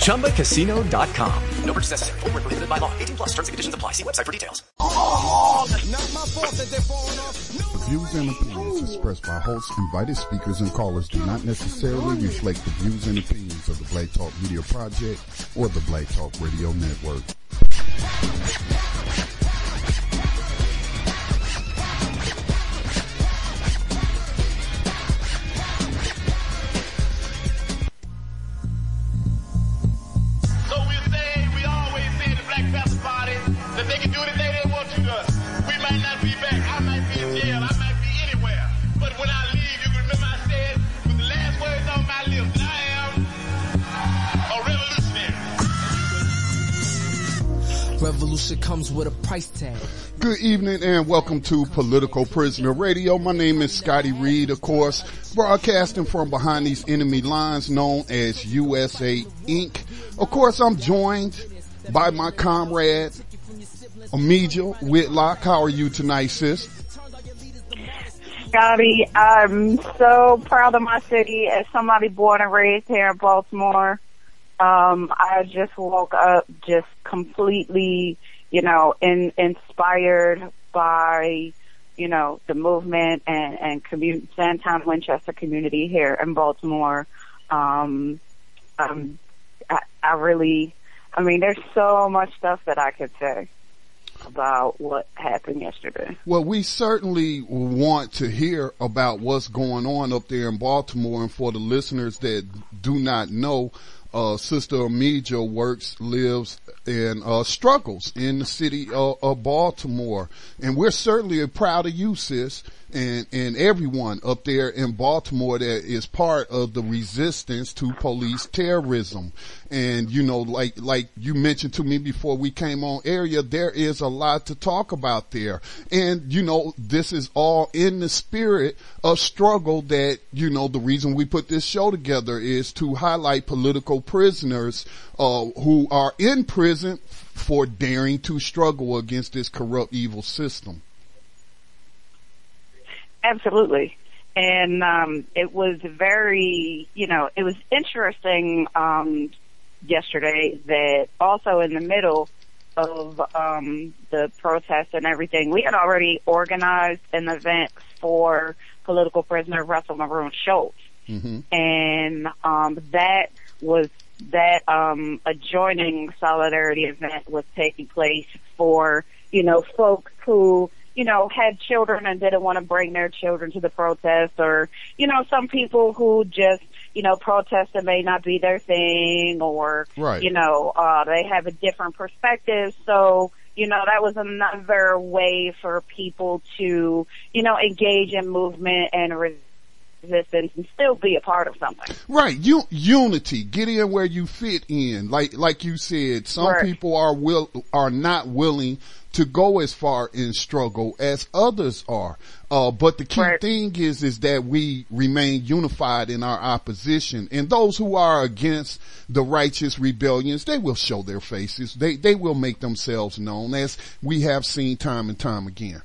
ChumbaCasino.com. No purchase necessary. Full prohibited by law. 18 plus terms and conditions apply. See website for details. The views and opinions expressed by hosts, invited speakers, and callers do not necessarily reflect the views and opinions of the Black Talk Media Project or the Black Talk Radio Network. Revolution comes with a price tag. Good evening and welcome to Political Prisoner Radio. My name is Scotty Reed, of course, broadcasting from behind these enemy lines known as USA Inc. Of course, I'm joined by my comrade, Ameja Whitlock. How are you tonight, sis? Scotty, I'm so proud of my city as somebody born and raised here in Baltimore. Um, I just woke up just completely, you know, in, inspired by, you know, the movement and, and community, Sandtown Winchester community here in Baltimore. Um, um, I, I really, I mean, there's so much stuff that I could say about what happened yesterday. Well, we certainly want to hear about what's going on up there in Baltimore and for the listeners that do not know, uh, Sister Ameja works, lives, and uh, struggles in the city of, of, Baltimore. And we're certainly proud of you, sis, and, and everyone up there in Baltimore that is part of the resistance to police terrorism. And, you know, like, like you mentioned to me before we came on area, there is a lot to talk about there. And, you know, this is all in the spirit of struggle that, you know, the reason we put this show together is to highlight political prisoners, uh, who are in prison for daring to struggle against this corrupt evil system. Absolutely. And um, it was very, you know, it was interesting um, yesterday that also in the middle of um, the protest and everything, we had already organized an event for political prisoner Russell Maroon Shoatz. Mm-hmm. And um, that was that um, adjoining solidarity event was taking place for, you know, folks who you know, had children and didn't want to bring their children to the protest or, you know, some people who just, you know, protesting may not be their thing or, right. you know, uh, they have a different perspective. So, you know, that was another way for people to, you know, engage in movement and and still be a part of something. Right. U- unity. Get in where you fit in. Like, like you said, some people are will, are not willing to go as far in struggle as others are. Uh, but the key right. thing is, is that we remain unified in our opposition. And those who are against the righteous rebellions, they will show their faces. They, they will make themselves known as we have seen time and time again.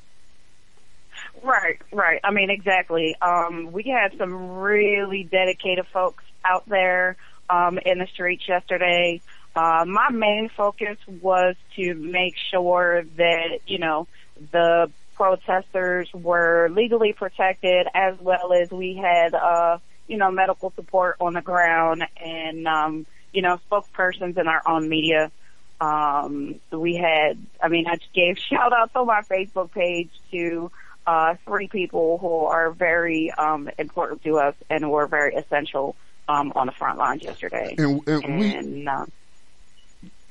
Right, right. I mean, exactly. Um, we had some really dedicated folks out there, um, in the streets yesterday. Uh, my main focus was to make sure that, you know, the protesters were legally protected as well as we had, uh, you know, medical support on the ground and, um, you know, spokespersons in our own media. Um, we had, I mean, I just gave shout outs on my Facebook page to, uh, three people who are very, um, important to us and were very essential, um, on the front lines yesterday. And, and, and we, uh,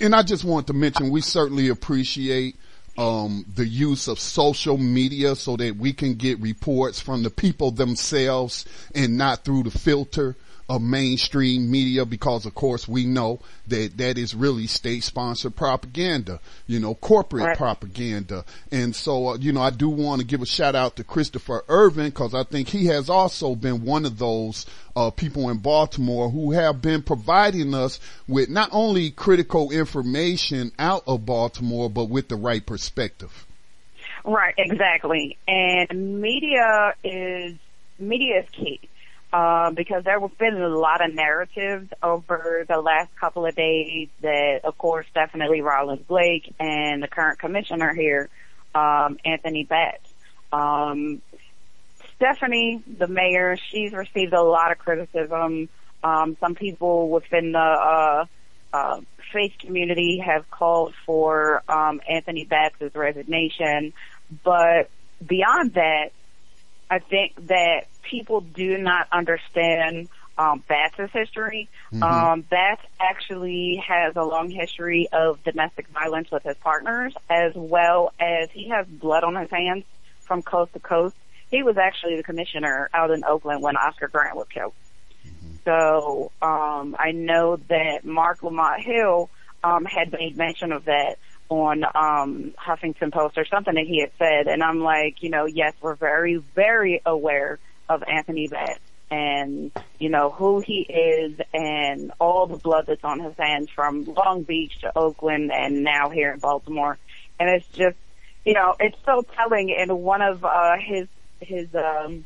and I just want to mention we certainly appreciate um, the use of social media so that we can get reports from the people themselves and not through the filter of mainstream media because of course we know that that is really state sponsored propaganda, you know, corporate Right. propaganda. And so, uh, you know, I do want to give a shout out to Christopher Irvin because I think he has also been one of those uh, people in Baltimore who have been providing us with not only critical information out of Baltimore, but with the right perspective. Right, exactly. And media is media is key. Uh, because there have been a lot of narratives over the last couple of days that, of course, definitely Rawlings Blake and the current commissioner here, um, Anthony Batts. Um, Stephanie, the mayor, she's received a lot of criticism. Um, some people within the uh, uh, faith community have called for um, Anthony Batts' resignation, but beyond that, I think that people do not understand um, history. Um, Batts actually has a long history of domestic violence with his partners, as well as he has blood on his hands from coast to coast. He was actually the commissioner out in Oakland when Oscar Grant was killed. So um, I know that Marc Lamont Hill um, had made mention of that on um, Huffington Post or something that he had said, and I'm like, you know, yes, we're very, very aware of Anthony Batts and you know who he is and all the blood that's on his hands from Long Beach to Oakland and now here in Baltimore, and it's just, you know, it's so telling. In one of uh, his his um,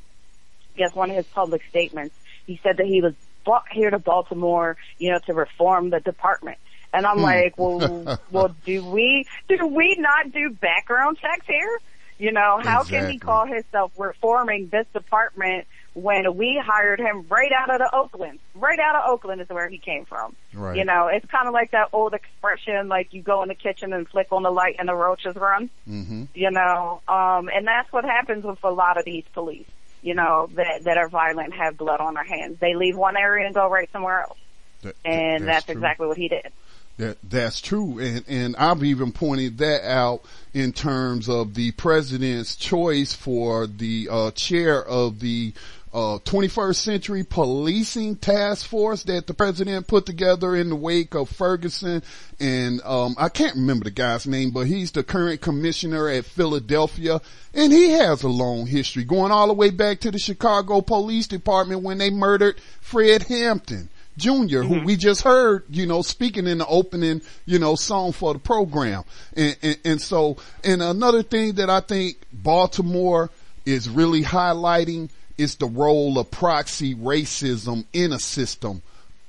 I guess one of his public statements, he said that he was brought here to Baltimore, you know, to reform the department. And I'm like, well, well, do we, do we not do background checks here? You know, how can he call himself reforming this department when we hired him right out of the Oakland? Right out of Oakland is where he came from. Right. You know, it's kind of like that old expression, like you go in the kitchen and flick on the light and the roaches run hmm you know, um, and that's what happens with a lot of these police, you know, that, that are violent, have blood on their hands. They leave one area and go right somewhere else. That- And that's, true. exactly what he did. That that's true, and and I've even pointed that out in terms of the president's choice for the uh, chair of the uh, 21st Century Policing Task Force that the president put together in the wake of Ferguson, and um, I can't remember the guy's name, but he's the current commissioner at Philadelphia, and he has a long history going all the way back to the Chicago Police Department when they murdered Fred Hampton. Jr., who we just heard, you know, speaking in the opening, you know, song for the program. And, and, and so, and another thing that I think Baltimore is really highlighting is the role of proxy racism in a system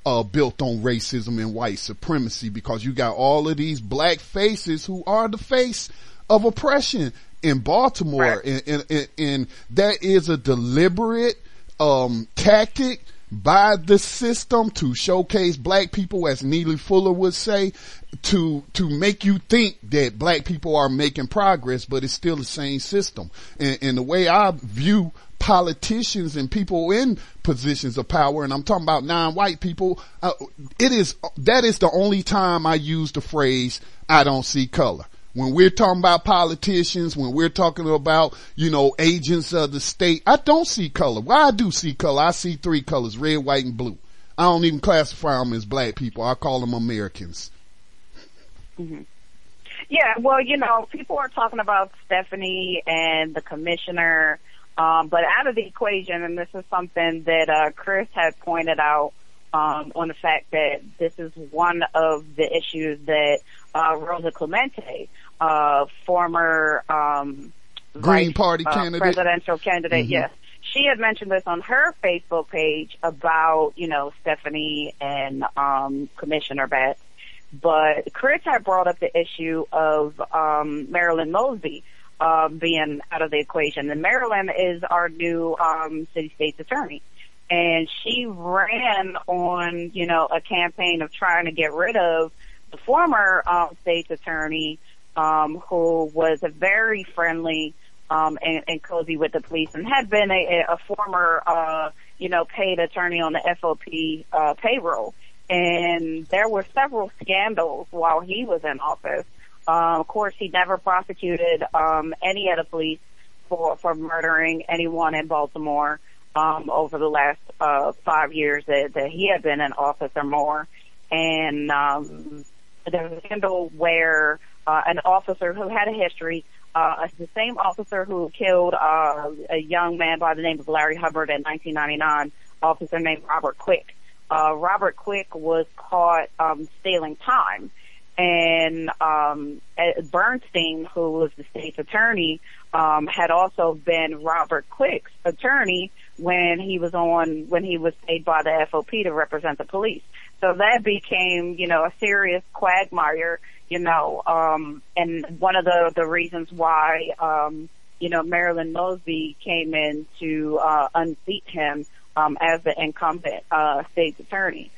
uh, built on racism and white supremacy because you got all of these black faces who are the face of oppression in Baltimore. Right. And, and, and, and that is a deliberate, um, tactic by the system to showcase black people, as Neely Fuller would say, to, to make you think that black people are making progress, but it's still the same system. And, and the way I view politicians and people in positions of power, and I'm talking about non-white people, uh, it is, that is the only time I use the phrase, I don't see color. When we're talking about politicians, when we're talking about, you know, agents of the state, I don't see color. Well, I do see color. I see three colors, red, white, and blue. I don't even classify them as black people. I call them Americans. Yeah, well, you know, people are talking about Stephanie and the commissioner, um, but out of the equation, and this is something that uh, Chris had pointed out um, on the fact that this is one of the issues that uh, Rosa Clemente, uh, former um, Green vice, Party uh, candidate. presidential candidate, Mhm. yes. She had mentioned this on her Facebook page about, you know, Stephanie and um, Commissioner Batts but Chris had brought up the issue of um, Marilyn Mosby um, being out of the equation. And Marilyn is our new um, city state's attorney, and she ran on you know a campaign of trying to get rid of the former um, state's attorney, um, who was a very friendly um, and, and cozy with the police, and had been a, a former uh, you know paid attorney on the FOP uh, payroll and there were several scandals while he was in office. Um, of course, he never prosecuted um, any of the police for for murdering anyone in Baltimore. um, over the last uh, five years that, that he had been in office or more. And um, there was a scandal where uh, an officer who had a history, uh, the same officer who killed uh, a young man by the name of Larry Hubbard in 1999, officer named Robert Quick. Uh, Robert Quick was caught um, stealing time and um, Bernstein, who was the state's attorney, um, had also been Robert Quick's attorney when he was on when he was paid by the FOP to represent the police. So that became, you know, a serious quagmire, you know, um, and one of the the reasons why, um, you know, Marilyn Mosby came in to uh, unseat him um, as the incumbent uh, state's attorney.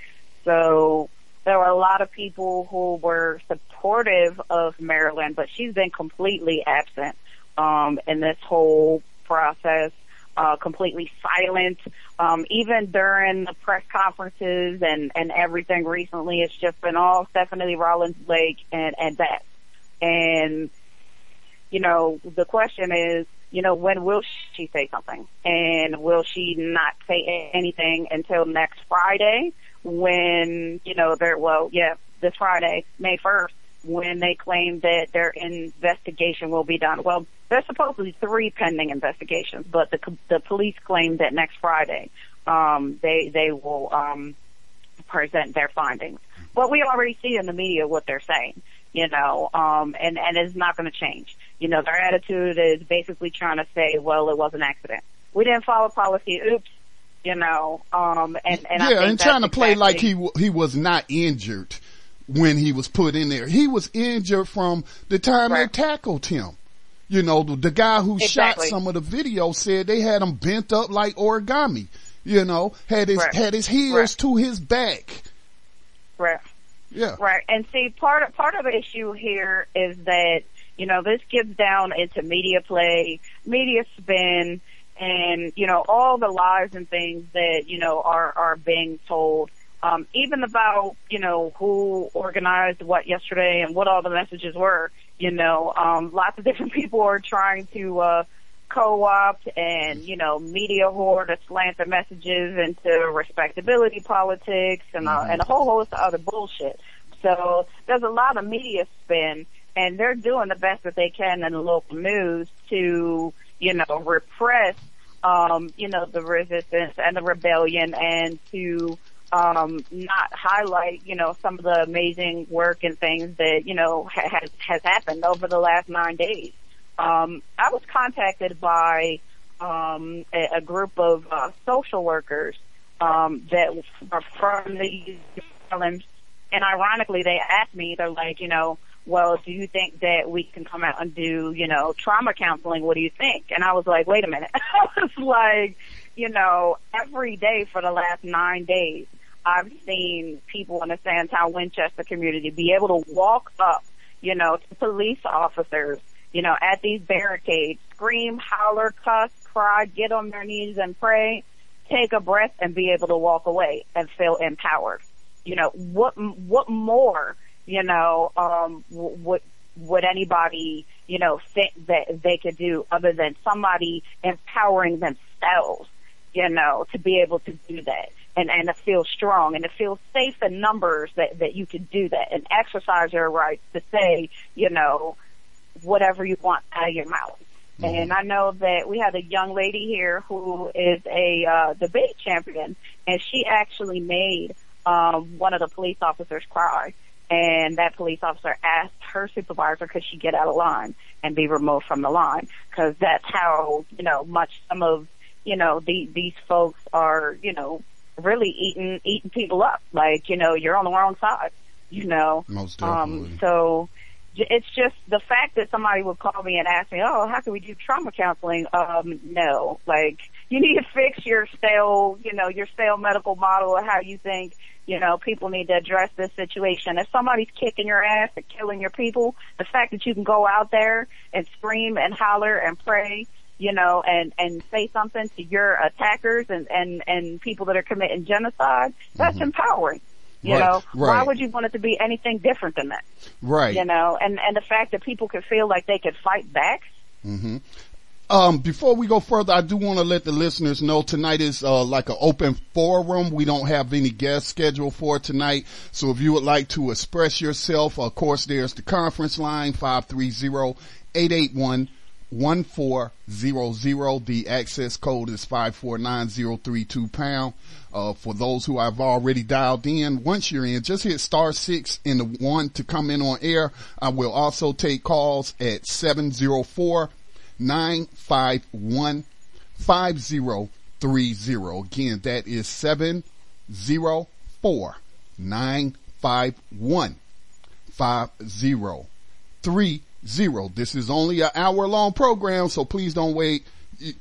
So there were a lot of people who were supportive of Marilyn, but she's been completely absent um, in this whole process. Uh, completely silent. Um, even during the press conferences and, and everything recently, it's just been all Stephanie Rawlings Blake and, and that. And, you know, the question is, you know, when will she say something? And will she not say anything until next Friday? when, you know, they're, well, yeah, this Friday, May 1st, when they claim that their investigation will be done. Well, there's supposedly three pending investigations, but the, the police claim that next Friday, um, they, they will, um, present their findings. But we already see in the media what they're saying, you know, um, and, and it's not going to change. You know, their attitude is basically trying to say, well, it was an accident. We didn't follow policy. Oops you know, um, and, and yeah, and trying to play like he, he was not injured when he was put in there. He was injured from the time right. they tackled him. You know, the, the guy who exactly. shot some of the video said they had him bent up like origami. You know, had his right. had his heels right. to his back. Right. Yeah. Right. And see, part of part of the issue here is that you know this gets down into media play, media spin, and you know all the lies and things that you know are are being told um even about you know who organized what yesterday and what all the messages were you know um lots of different people are trying to uh co-opt and you know media whore to slant the messages into respectability politics and uh, and a whole host of other bullshit. So there's a lot of media spin and they're doing the best that they can in the local news to you know repress um, you know, the resistance and the rebellion and to um, not highlight, you know, some of the amazing work and things that, you know, ha- has, has happened over the last nine days. Um, I was contacted by, um, a, a group of, uh, social workers, um, that are from the, and ironically they asked me, they're like, you know, well, do you think that we can come out and do, you know, trauma counseling? What do you think? And I was like, wait a minute. I was like, you know, every day for the last nine days, I've seen people in the Sandtown Winchester community be able to walk up, you know, to police officers, you know, at these barricades, scream, holler, cuss, cry, get on their knees and pray, take a breath and be able to walk away and feel empowered. You know, what, what more you know, um, what would anybody, you know, think that they could do other than somebody empowering themselves, you know, to be able to do that and, and to feel strong and to feel safe in numbers that, that you could do that and exercise your rights to say, you know, whatever you want out of your mouth. Mm-hmm. And I know that we have a young lady here who is a uh, debate champion, and she actually made um, one of the police officers cry and that police officer asked her supervisor could she get out of line and be removed from the line because that's how you know much some of you know the, these folks are you know really eating eating people up like you know you're on the wrong side you know most definitely um so it's just the fact that somebody would call me and ask me, "Oh, how can we do trauma counseling?" Um, no, like you need to fix your stale, you know, your stale medical model of how you think you know, people need to address this situation. If somebody's kicking your ass and killing your people, the fact that you can go out there and scream and holler and pray, you know, and, and say something to your attackers and, and, and people that are committing genocide, that's mm-hmm. empowering. You right, know, right. why would you want it to be anything different than that? Right. You know, and, and the fact that people can feel like they could fight back. Mm-hmm. Um, before we go further, I do want to let the listeners know tonight is uh, like an open forum. We don't have any guests scheduled for tonight. So if you would like to express yourself, of course, there's the conference line 530-881 1400. The access code is 549032 pound. Uh, for those who have already dialed in, once you're in, just hit star six and the one to come in on air. I will also take calls at 704 951 5030. Again, that is 704 951 5030 zero. This is only an hour long program, so please don't wait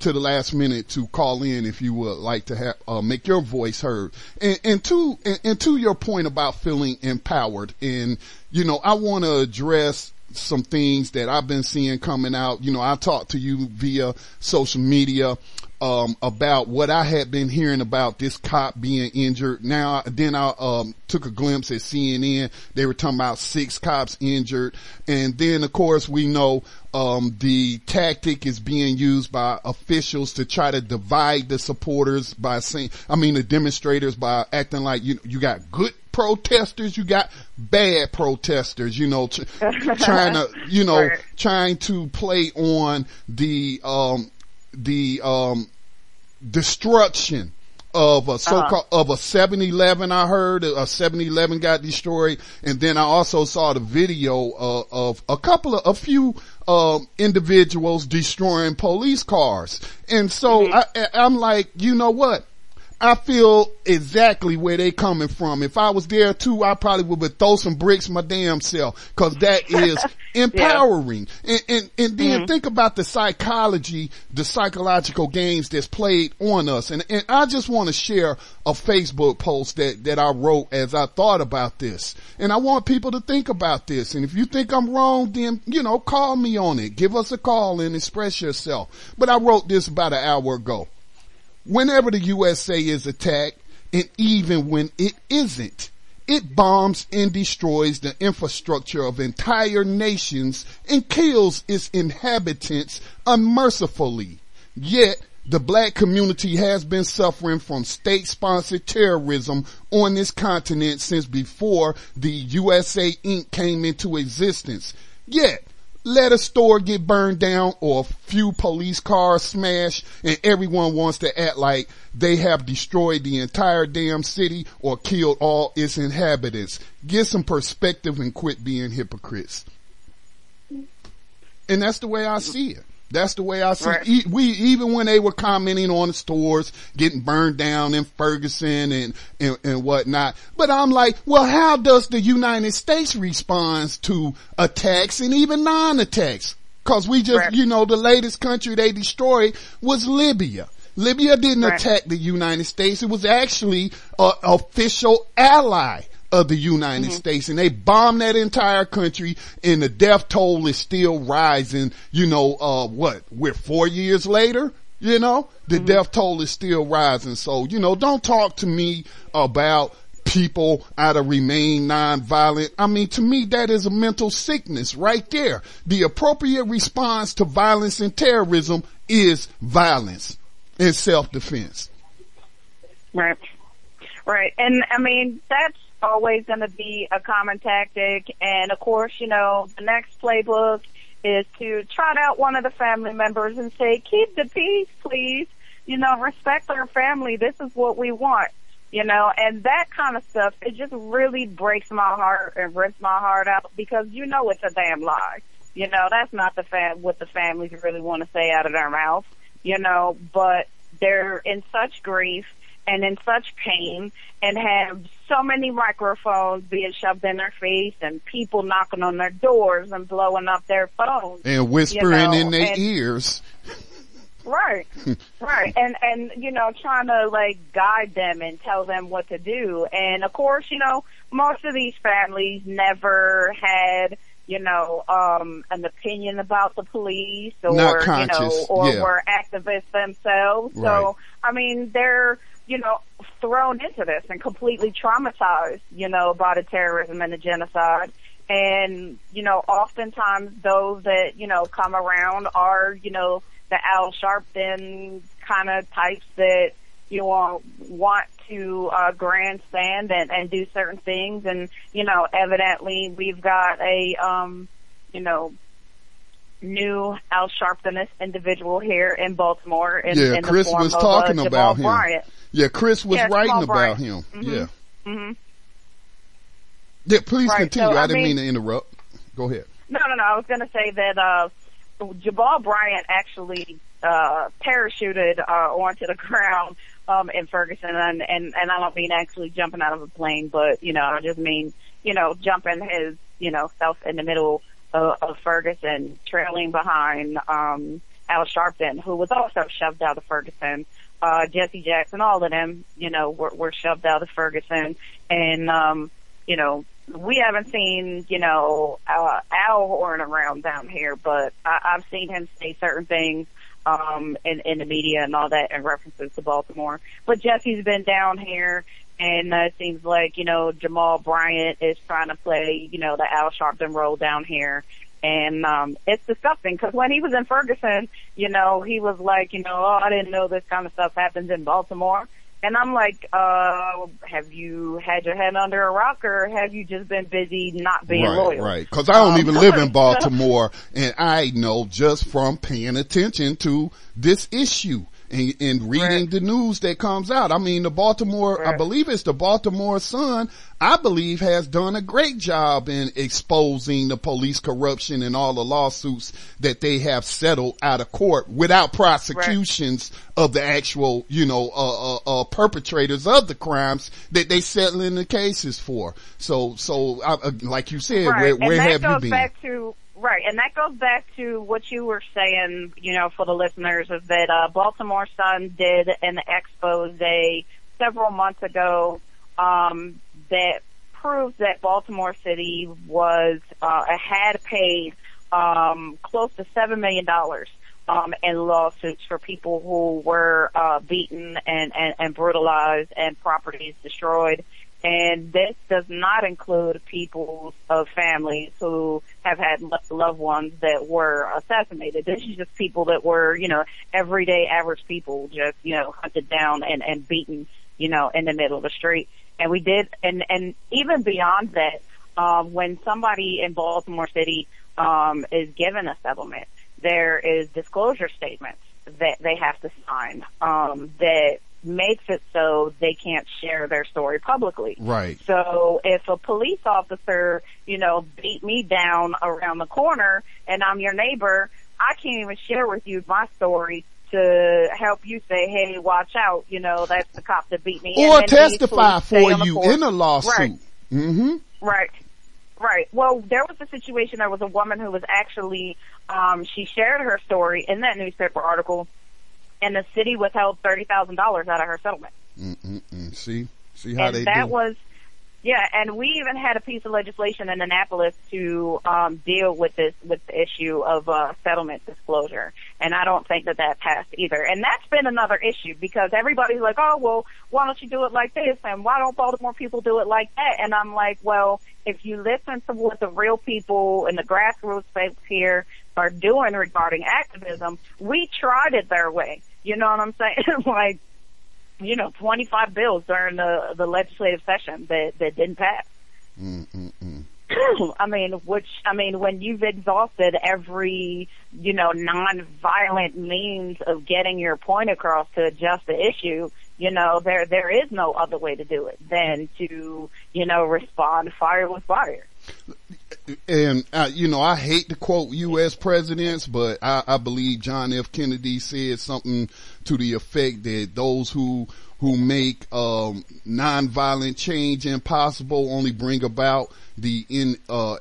to the last minute to call in if you would like to have, uh, make your voice heard. And, and to, and, and to your point about feeling empowered and, you know, I want to address some things that I've been seeing coming out. You know, I talked to you via social media um, about what I had been hearing about this cop being injured. Now, then I um, took a glimpse at CNN. They were talking about six cops injured, and then of course we know um, the tactic is being used by officials to try to divide the supporters by saying, I mean, the demonstrators by acting like you you got good protesters, you got bad protesters, you know, trying to, you know, trying to play on the, um, the, um, destruction of a so-called, uh-huh. of a 7-Eleven I heard, a 7-Eleven got destroyed. And then I also saw the video uh, of a couple of, a few, um, individuals destroying police cars. And so mm-hmm. I, I'm like, you know what? I feel exactly where they coming from. If I was there too, I probably would throw some bricks my damn self cause that is empowering. yeah. And, and, and then mm-hmm. think about the psychology, the psychological games that's played on us. And, and I just want to share a Facebook post that, that I wrote as I thought about this. And I want people to think about this. And if you think I'm wrong, then, you know, call me on it. Give us a call and express yourself. But I wrote this about an hour ago whenever the USA is attacked, and even when it isn't, it bombs and destroys the infrastructure of entire nations and kills its inhabitants unmercifully. Yet, the black community has been suffering from state-sponsored terrorism on this continent since before the USA Inc. came into existence. Yet, let a store get burned down or a few police cars smashed and everyone wants to act like they have destroyed the entire damn city or killed all its inhabitants. Get some perspective and quit being hypocrites. And that's the way I see it. That's the way I see right. it. We, even when they were commenting on the stores getting burned down in Ferguson and, and, and whatnot. But I'm like, well, how does the United States respond to attacks and even non-attacks? Cause we just, right. you know, the latest country they destroyed was Libya. Libya didn't right. attack the United States. It was actually an official ally of the United mm-hmm. States and they bombed that entire country and the death toll is still rising, you know, uh, what, we're four years later, you know, the mm-hmm. death toll is still rising. So, you know, don't talk to me about people out of remain nonviolent. I mean, to me, that is a mental sickness right there. The appropriate response to violence and terrorism is violence and self-defense. Right. Right. And I mean, that's always going to be a common tactic. And of course, you know, the next playbook is to trot out one of the family members and say, keep the peace, please. You know, respect our family. This is what we want. You know, and that kind of stuff, it just really breaks my heart and rips my heart out because you know it's a damn lie. You know, that's not the fam- what the families really want to say out of their mouth, you know, but they're in such grief and in such pain and have so many microphones being shoved in their face and people knocking on their doors and blowing up their phones and whispering you know, in their and, ears. Right, right, and and you know trying to like guide them and tell them what to do. And of course, you know most of these families never had you know, um, an opinion about the police or, you know, or yeah. were activists themselves. Right. So, I mean, they're, you know, thrown into this and completely traumatized, you know, by the terrorism and the genocide. And, you know, oftentimes those that, you know, come around are, you know, the Al Sharpton kind of types that you know want to uh, grandstand and, and do certain things, and you know, evidently we've got a um, you know new Al Sharpton individual here in Baltimore. In, yeah, in Chris the form was of, talking uh, about him. Bryant. Yeah, Chris was Yeah, writing about him. Mhm. Yeah. hmm Yeah, please Right, continue. so, I I didn't mean- mean to interrupt. Go ahead. No, no, no. I was going to say that uh, Jamal Bryant actually uh, parachuted uh, onto the ground um, in Ferguson, and, and and I don't mean actually jumping out of a plane, but you know, I just mean you know jumping his you know self in the middle of, of Ferguson, trailing behind um, Al Sharpton, who was also shoved out of Ferguson. Uh, Jesse Jackson, all of them, you know, were, were shoved out of Ferguson, and um, you know, we haven't seen, you know, uh, Al Horn around down here, but I, I've seen him say certain things, um, in, in the media and all that in references to Baltimore. But Jesse's been down here and uh, it seems like, you know, Jamal Bryant is trying to play, you know, the Al Sharpton role down here. And, um, it's disgusting because when he was in Ferguson, you know, he was like, you know, oh, I didn't know this kind of stuff happens in Baltimore. And I'm like, uh, have you had your head under a rock or have you just been busy not being right, loyal? right. Cause I don't Um, even live in Baltimore and I know just from paying attention to this issue and, and reading Right. the news that comes out. I mean, the Baltimore, I believe it's the Baltimore Sun, I believe has done a great job in exposing the police corruption and all the lawsuits that they have settled out of court without prosecutions of the actual, you know, uh, uh, uh, perpetrators of the crimes that they settling the cases for. So, so, uh, like you said, Right. where, where have you been? Right, and that goes back to what you were saying, you know, for the listeners, is that uh, Baltimore Sun did an expose several months ago um, that proves that Baltimore City was uh, had paid um, close to seven million dollars. Um, in lawsuits for people who were uh, beaten and, and, and brutalized and properties destroyed and this does not include people of families who have had lo- loved ones that were assassinated. This is just people that were, you know, everyday average people just, you know, hunted down and, and beaten, you know, in the middle of the street. And we did, and, and even beyond that, um, when somebody in Baltimore City, um, is given a settlement, there is disclosure statements that they have to sign, um, that makes it so they can't share their story publicly. Right. So if a police officer, you know, beat me down around the corner and I'm your neighbor, I can't even share with you my story to help you say, hey, watch out, you know, that's the cop that beat me. Or testify for you in a lawsuit. Right. hmm Right. Right. Well, there was a situation. There was a woman who was actually, um, she shared her story in that newspaper article, and the city withheld thirty thousand dollars out of her settlement. Mm-mm-mm. See, see how and they that do. was, yeah. And we even had a piece of legislation in Annapolis to um, deal with this with the issue of uh, settlement disclosure. And I don't think that that passed either. And that's been another issue because everybody's like, oh well, why don't you do it like this? And why don't Baltimore people do it like that? And I'm like, well, if you listen to what the real people and the grassroots folks here are doing regarding activism, we tried it their way. You know what I'm saying? like you know, 25 bills during the the legislative session that that didn't pass. Mm-mm-mm. I mean, which I mean, when you've exhausted every you know non-violent means of getting your point across to adjust the issue, you know, there there is no other way to do it than to you know respond fire with fire. And uh, you know, I hate to quote U.S. presidents, but I, I believe John F. Kennedy said something to the effect that those who who make um, nonviolent change impossible only bring about the in uh,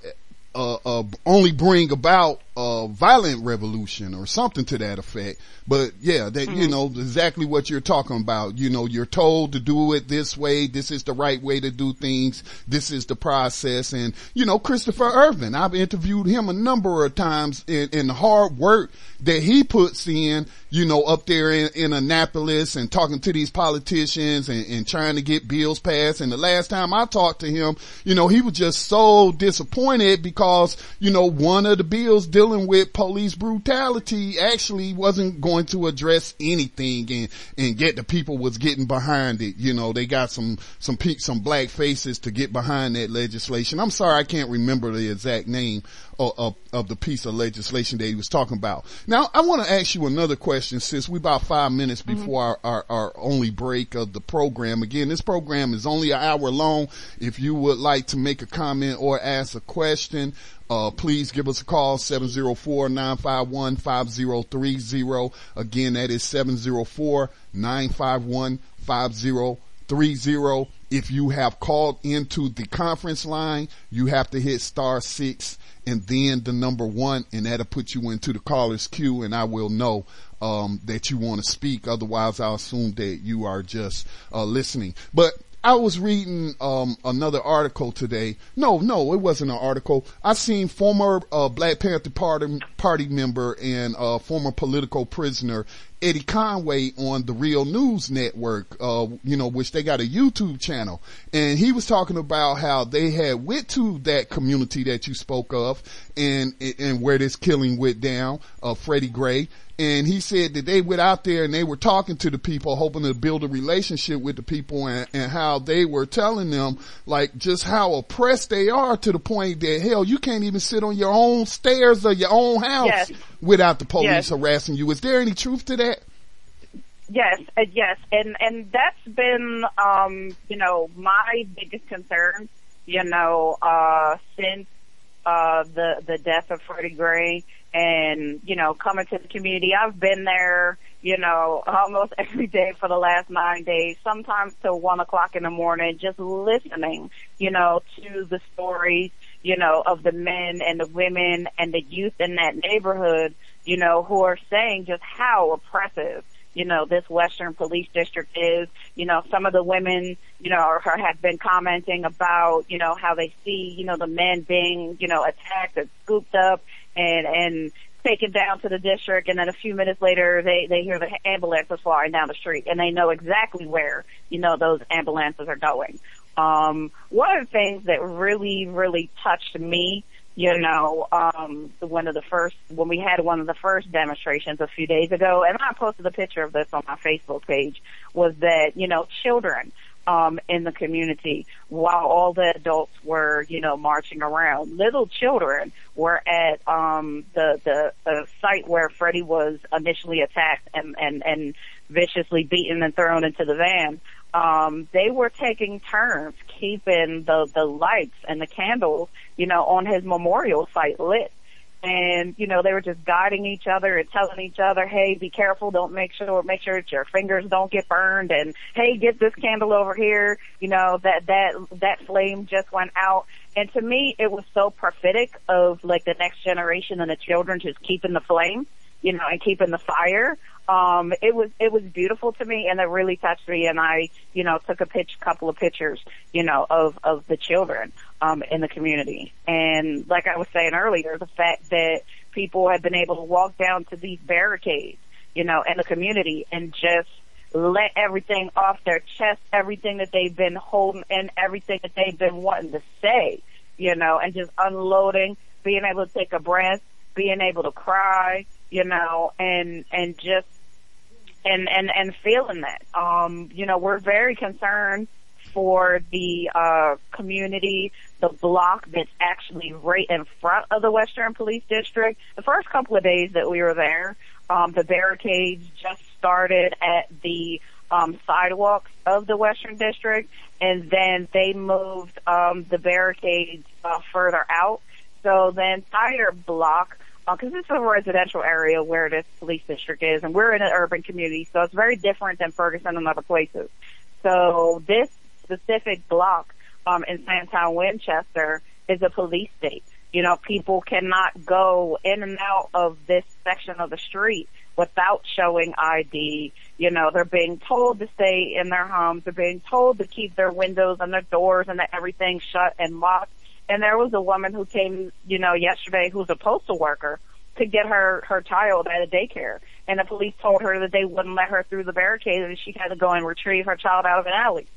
uh, uh, only bring about a violent revolution or something to that effect. But yeah, that, you mm-hmm. know, exactly what you're talking about. You know, you're told to do it this way. This is the right way to do things. This is the process. And, you know, Christopher Irvin, I've interviewed him a number of times in, in the hard work that he puts in, you know, up there in, in Annapolis and talking to these politicians and, and trying to get bills passed. And the last time I talked to him, you know, he was just so disappointed because, you know, one of the bills dealing dealing with police brutality actually wasn't going to address anything and, and get the people was getting behind it. You know, they got some, some pe- some black faces to get behind that legislation. I'm sorry, I can't remember the exact name of, of, the piece of legislation that he was talking about. Now, I want to ask you another question since we're about five minutes before mm-hmm. our, our, our only break of the program. Again, this program is only an hour long. If you would like to make a comment or ask a question, uh, please give us a call, 704-951-5030. Again, that is 704-951-5030. If you have called into the conference line, you have to hit star six and then the number one, and that'll put you into the caller's queue, and I will know um, that you want to speak. Otherwise, I'll assume that you are just uh, listening. But I was reading um, another article today. No, no, it wasn't an article. I seen former uh, Black Panther Party party member and uh, former political prisoner Eddie Conway on the Real News Network, uh, you know, which they got a YouTube channel. And he was talking about how they had went to that community that you spoke of and, and where this killing went down, uh, Freddie Gray and he said that they went out there and they were talking to the people, hoping to build a relationship with the people and, and how they were telling them like just how oppressed they are to the point that hell, you can't even sit on your own stairs of your own house yes. without the police yes. harassing you. Is there any truth to that? Yes, uh, yes, and and that's been um, you know my biggest concern, you know, uh, since uh, the the death of Freddie Gray and, you know, coming to the community. I've been there, you know, almost every day for the last nine days, sometimes till one o'clock in the morning, just listening, you know, to the stories, you know, of the men and the women and the youth in that neighborhood, you know, who are saying just how oppressive you know, this Western Police District is. You know, some of the women, you know, are, have been commenting about, you know, how they see, you know, the men being, you know, attacked and scooped up and, and taken down to the district and then a few minutes later they, they hear the ambulances flying down the street and they know exactly where, you know, those ambulances are going. Um, one of the things that really, really touched me you know, um, one of the first, when we had one of the first demonstrations a few days ago, and I posted a picture of this on my Facebook page, was that, you know, children, um, in the community while all the adults were, you know, marching around. Little children were at, um, the, the, the site where Freddie was initially attacked and, and, and viciously beaten and thrown into the van um, they were taking turns keeping the, the lights and the candles, you know, on his memorial site lit. And, you know, they were just guiding each other and telling each other, hey, be careful, don't make sure, make sure that your fingers don't get burned and, hey, get this candle over here. You know, that, that, that flame just went out. And to me, it was so prophetic of like the next generation and the children just keeping the flame, you know, and keeping the fire um, it was it was beautiful to me, and it really touched me. And I, you know, took a pitch, couple of pictures, you know, of of the children um, in the community. And like I was saying earlier, the fact that people have been able to walk down to these barricades, you know, in the community and just let everything off their chest, everything that they've been holding and everything that they've been wanting to say, you know, and just unloading, being able to take a breath, being able to cry, you know, and, and just and and and feeling that. Um, you know, we're very concerned for the uh, community, the block that's actually right in front of the Western Police District. The first couple of days that we were there, um, the barricades just started at the um, sidewalks of the Western District, and then they moved um, the barricades uh, further out. So the entire block because this is a residential area where this police district is, and we're in an urban community, so it's very different than Ferguson and other places. So this specific block um, in Sandtown, Winchester, is a police state. You know, people cannot go in and out of this section of the street without showing ID. You know, they're being told to stay in their homes. They're being told to keep their windows and their doors and everything shut and locked and there was a woman who came, you know, yesterday who's a postal worker to get her, her child at a daycare. And the police told her that they wouldn't let her through the barricade and she had to go and retrieve her child out of an alley.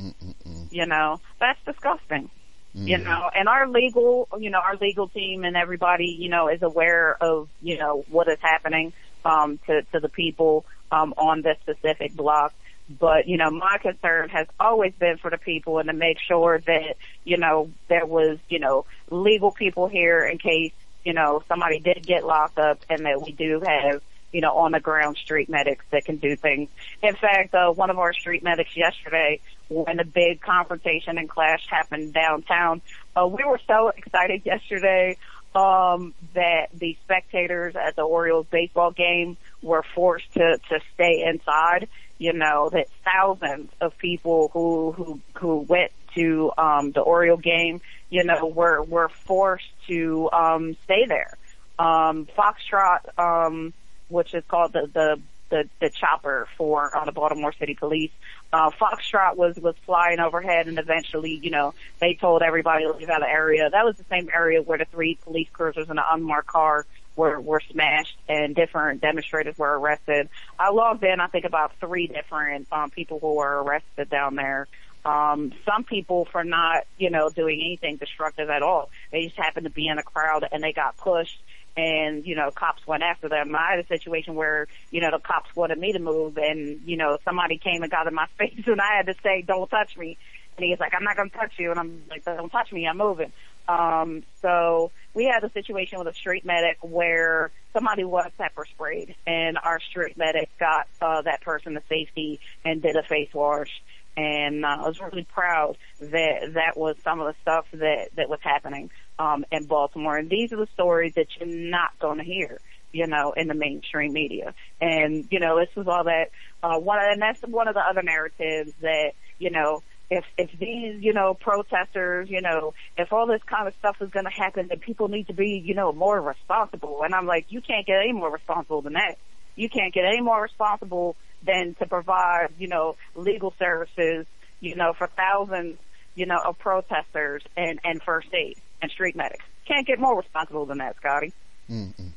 Mm-mm-mm. You know, that's disgusting. You know, and our legal, you know, our legal team and everybody, you know, is aware of, you know, what is happening, um, to, to the people, um, on this specific block. But, you know, my concern has always been for the people and to make sure that, you know, there was, you know, legal people here in case, you know, somebody did get locked up and that we do have, you know, on the ground street medics that can do things. In fact, uh, one of our street medics yesterday, when the big confrontation and clash happened downtown, uh, we were so excited yesterday, um, that the spectators at the Orioles baseball game were forced to, to stay inside. You know, that thousands of people who, who, who went to, um, the Oriole game, you know, were, were forced to, um, stay there. Um, Foxtrot, um, which is called the the the, the chopper for uh, the Baltimore City Police. Uh, Foxtrot was was flying overhead, and eventually, you know, they told everybody to leave out of the area. That was the same area where the three police cruisers and an unmarked car were were smashed, and different demonstrators were arrested. I logged in, I think, about three different um, people who were arrested down there. Um, some people for not, you know, doing anything destructive at all. They just happened to be in a crowd and they got pushed and, you know, cops went after them. I had a situation where, you know, the cops wanted me to move and, you know, somebody came and got in my face and I had to say, don't touch me. And he's like, I'm not going to touch you. And I'm like, don't touch me. I'm moving. Um, so we had a situation with a street medic where somebody was pepper sprayed and our street medic got, uh, that person to safety and did a face wash and uh, I was really proud that that was some of the stuff that that was happening um, in Baltimore. And these are the stories that you're not going to hear, you know, in the mainstream media. And you know, this was all that uh, one, and that's one of the other narratives that you know. If if these you know protesters you know if all this kind of stuff is going to happen then people need to be you know more responsible and I'm like you can't get any more responsible than that you can't get any more responsible than to provide, you know, legal services, you know, for thousands, you know, of protesters and, and first aid and street medics. Can't get more responsible than that, Scotty. Mm-mm.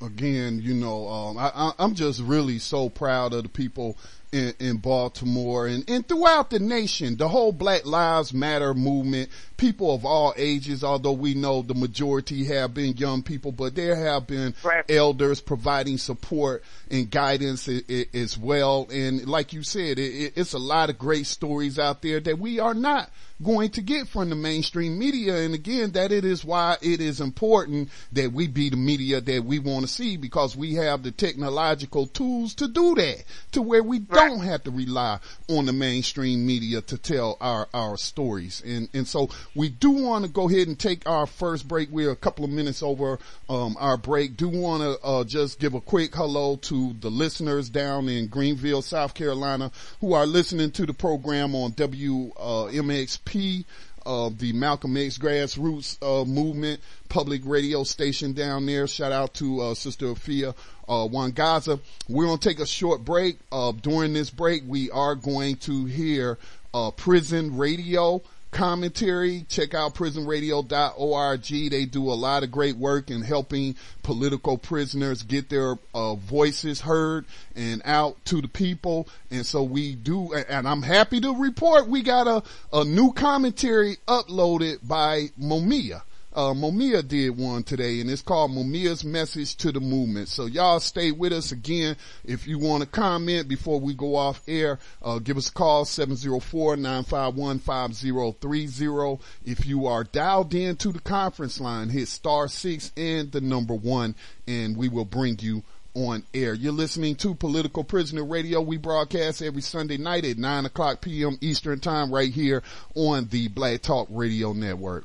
Again, you know, um, I, I'm just really so proud of the people in, in Baltimore and, and throughout the nation, the whole Black Lives Matter movement, people of all ages, although we know the majority have been young people, but there have been right. elders providing support and guidance as well. And like you said, it, it's a lot of great stories out there that we are not going to get from the mainstream media. And again, that it is why it is important that we be the media that we want to see because we have the technological tools to do that to where we right. don't have to rely on the mainstream media to tell our, our stories. And, and so we do want to go ahead and take our first break. We're a couple of minutes over, um, our break. Do want to, uh, just give a quick hello to the listeners down in Greenville, South Carolina who are listening to the program on WMXP. Uh, the Malcolm X grassroots uh, movement public radio station down there. Shout out to uh, Sister Efia uh, Nwangaza. We're gonna take a short break. Uh, during this break, we are going to hear uh, prison radio commentary. Check out prisonradio.org. They do a lot of great work in helping political prisoners get their uh, voices heard and out to the people. And so we do, and I'm happy to report we got a, a new commentary uploaded by Mumia uh, Mumia did one today and it's called Mumia's message to the movement. So y'all stay with us again. If you want to comment before we go off air, uh, give us a call 704-951-5030. If you are dialed in to the conference line, hit star six and the number one and we will bring you on air. You're listening to Political Prisoner Radio. We broadcast every Sunday night at 9 o'clock p.m. Eastern Time right here on the Black Talk Radio Network.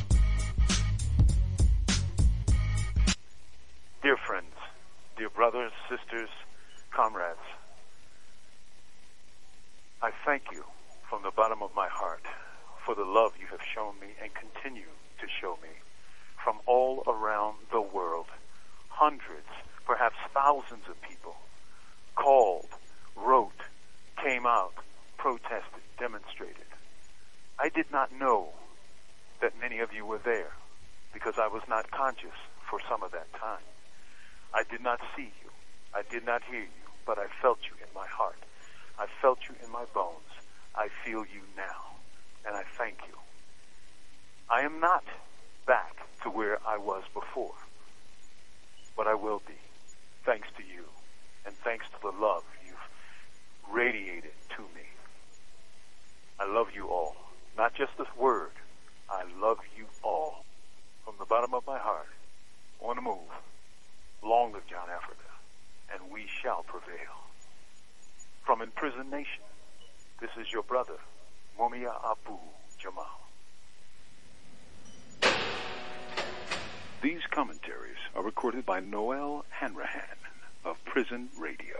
dear brothers, sisters, comrades, I thank you from the bottom of my heart for the love you have shown me and continue to show me from all around the world. Hundreds, perhaps thousands of people called, wrote, came out, protested, demonstrated. I did not know that many of you were there because I was not conscious for some of that time. I did not see you. I did not hear you, but I felt you in my heart. I felt you in my bones. I feel you now, and I thank you. I am not back to where I was before, but I will be, thanks to you, and thanks to the love you've radiated to me. I love you all, not just this word. I love you all from the bottom of my heart. On the move. Long live John Africa, and we shall prevail. From Imprisoned Nation, this is your brother, Mumia Abu Jamal. These commentaries are recorded by Noel Hanrahan of Prison Radio.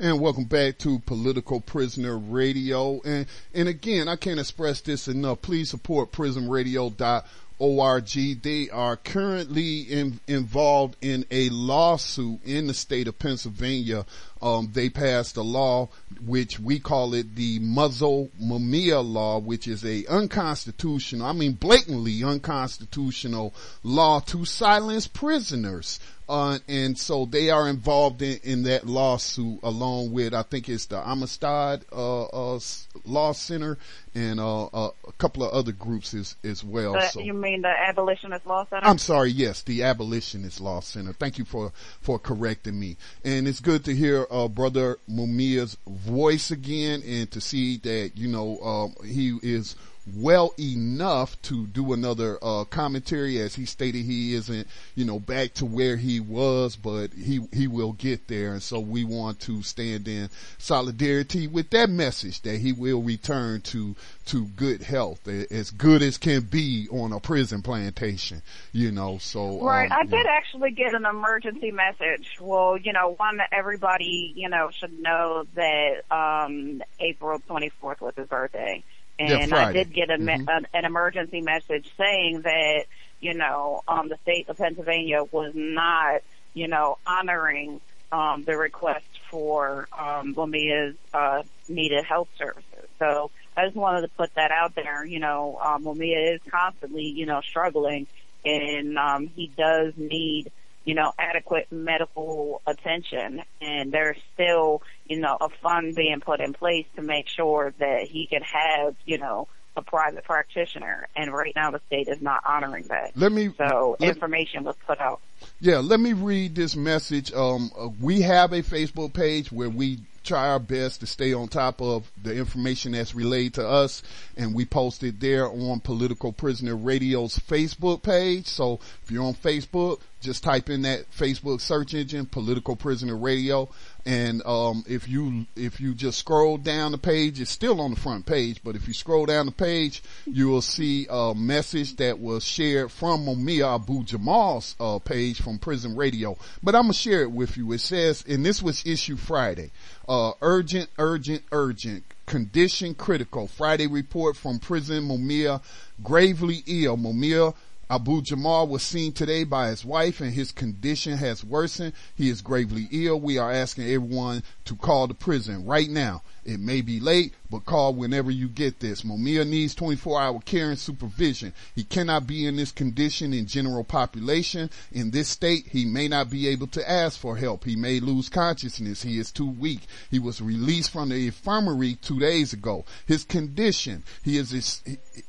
And welcome back to Political Prisoner Radio. And, and again, I can't express this enough. Please support prisonradio.org. They are currently in, involved in a lawsuit in the state of Pennsylvania. Um, they passed a law which we call it the Muzzle Mumia law, which is a unconstitutional, I mean blatantly unconstitutional law to silence prisoners. Uh, and so they are involved in, in that lawsuit along with, I think it's the Amistad, uh, uh, Law Center and, uh, uh, a couple of other groups as, as well. Uh, so. you mean the Abolitionist Law Center? I'm sorry, yes, the Abolitionist Law Center. Thank you for, for correcting me. And it's good to hear, uh, brother Mumia's voice again and to see that, you know, um, he is well enough to do another uh, commentary as he stated he isn't you know back to where he was but he he will get there and so we want to stand in solidarity with that message that he will return to to good health as good as can be on a prison plantation you know so Right. um, I did actually get an emergency message. Well, you know, one that everybody, you know, should know that um April 24th was his birthday. Yeah, And I did get a, Mhm. an, an emergency message saying that, you know, um the state of Pennsylvania was not, you know, honoring um the request for um Mumia's uh needed health services. So I just wanted to put that out there. You know, um Mumia is constantly, you know, struggling and um he does need you know adequate medical attention. And there's still you know a fund being put in place to make sure that he can have you know a private practitioner. And right now the state is not honoring that. Let me so let- information was put out. Yeah, let me read this message. Um, uh, we have a Facebook page where we try our best to stay on top of the information that's relayed to us and we post it there on Political Prisoner Radio's Facebook page. So if you're on Facebook, just type in that Facebook search engine, Political Prisoner Radio. And, um, if you, if you just scroll down the page, it's still on the front page, but if you scroll down the page, you will see a message that was shared from Mumia Abu Jamal's, uh, page from Prison Radio. But I'm gonna share it with you. It says, and this was issued Friday, uh, urgent, urgent, urgent, condition critical. Friday report from prison Mumia, gravely ill. Mumia Abu Jamal was seen today by his wife and his condition has worsened. He is gravely ill. We are asking everyone to call the prison right now. It may be late, but call whenever you get this. Mumia needs 24 hour care and supervision. He cannot be in this condition in general population. In this state, he may not be able to ask for help. He may lose consciousness. He is too weak. He was released from the infirmary two days ago. His condition, he is,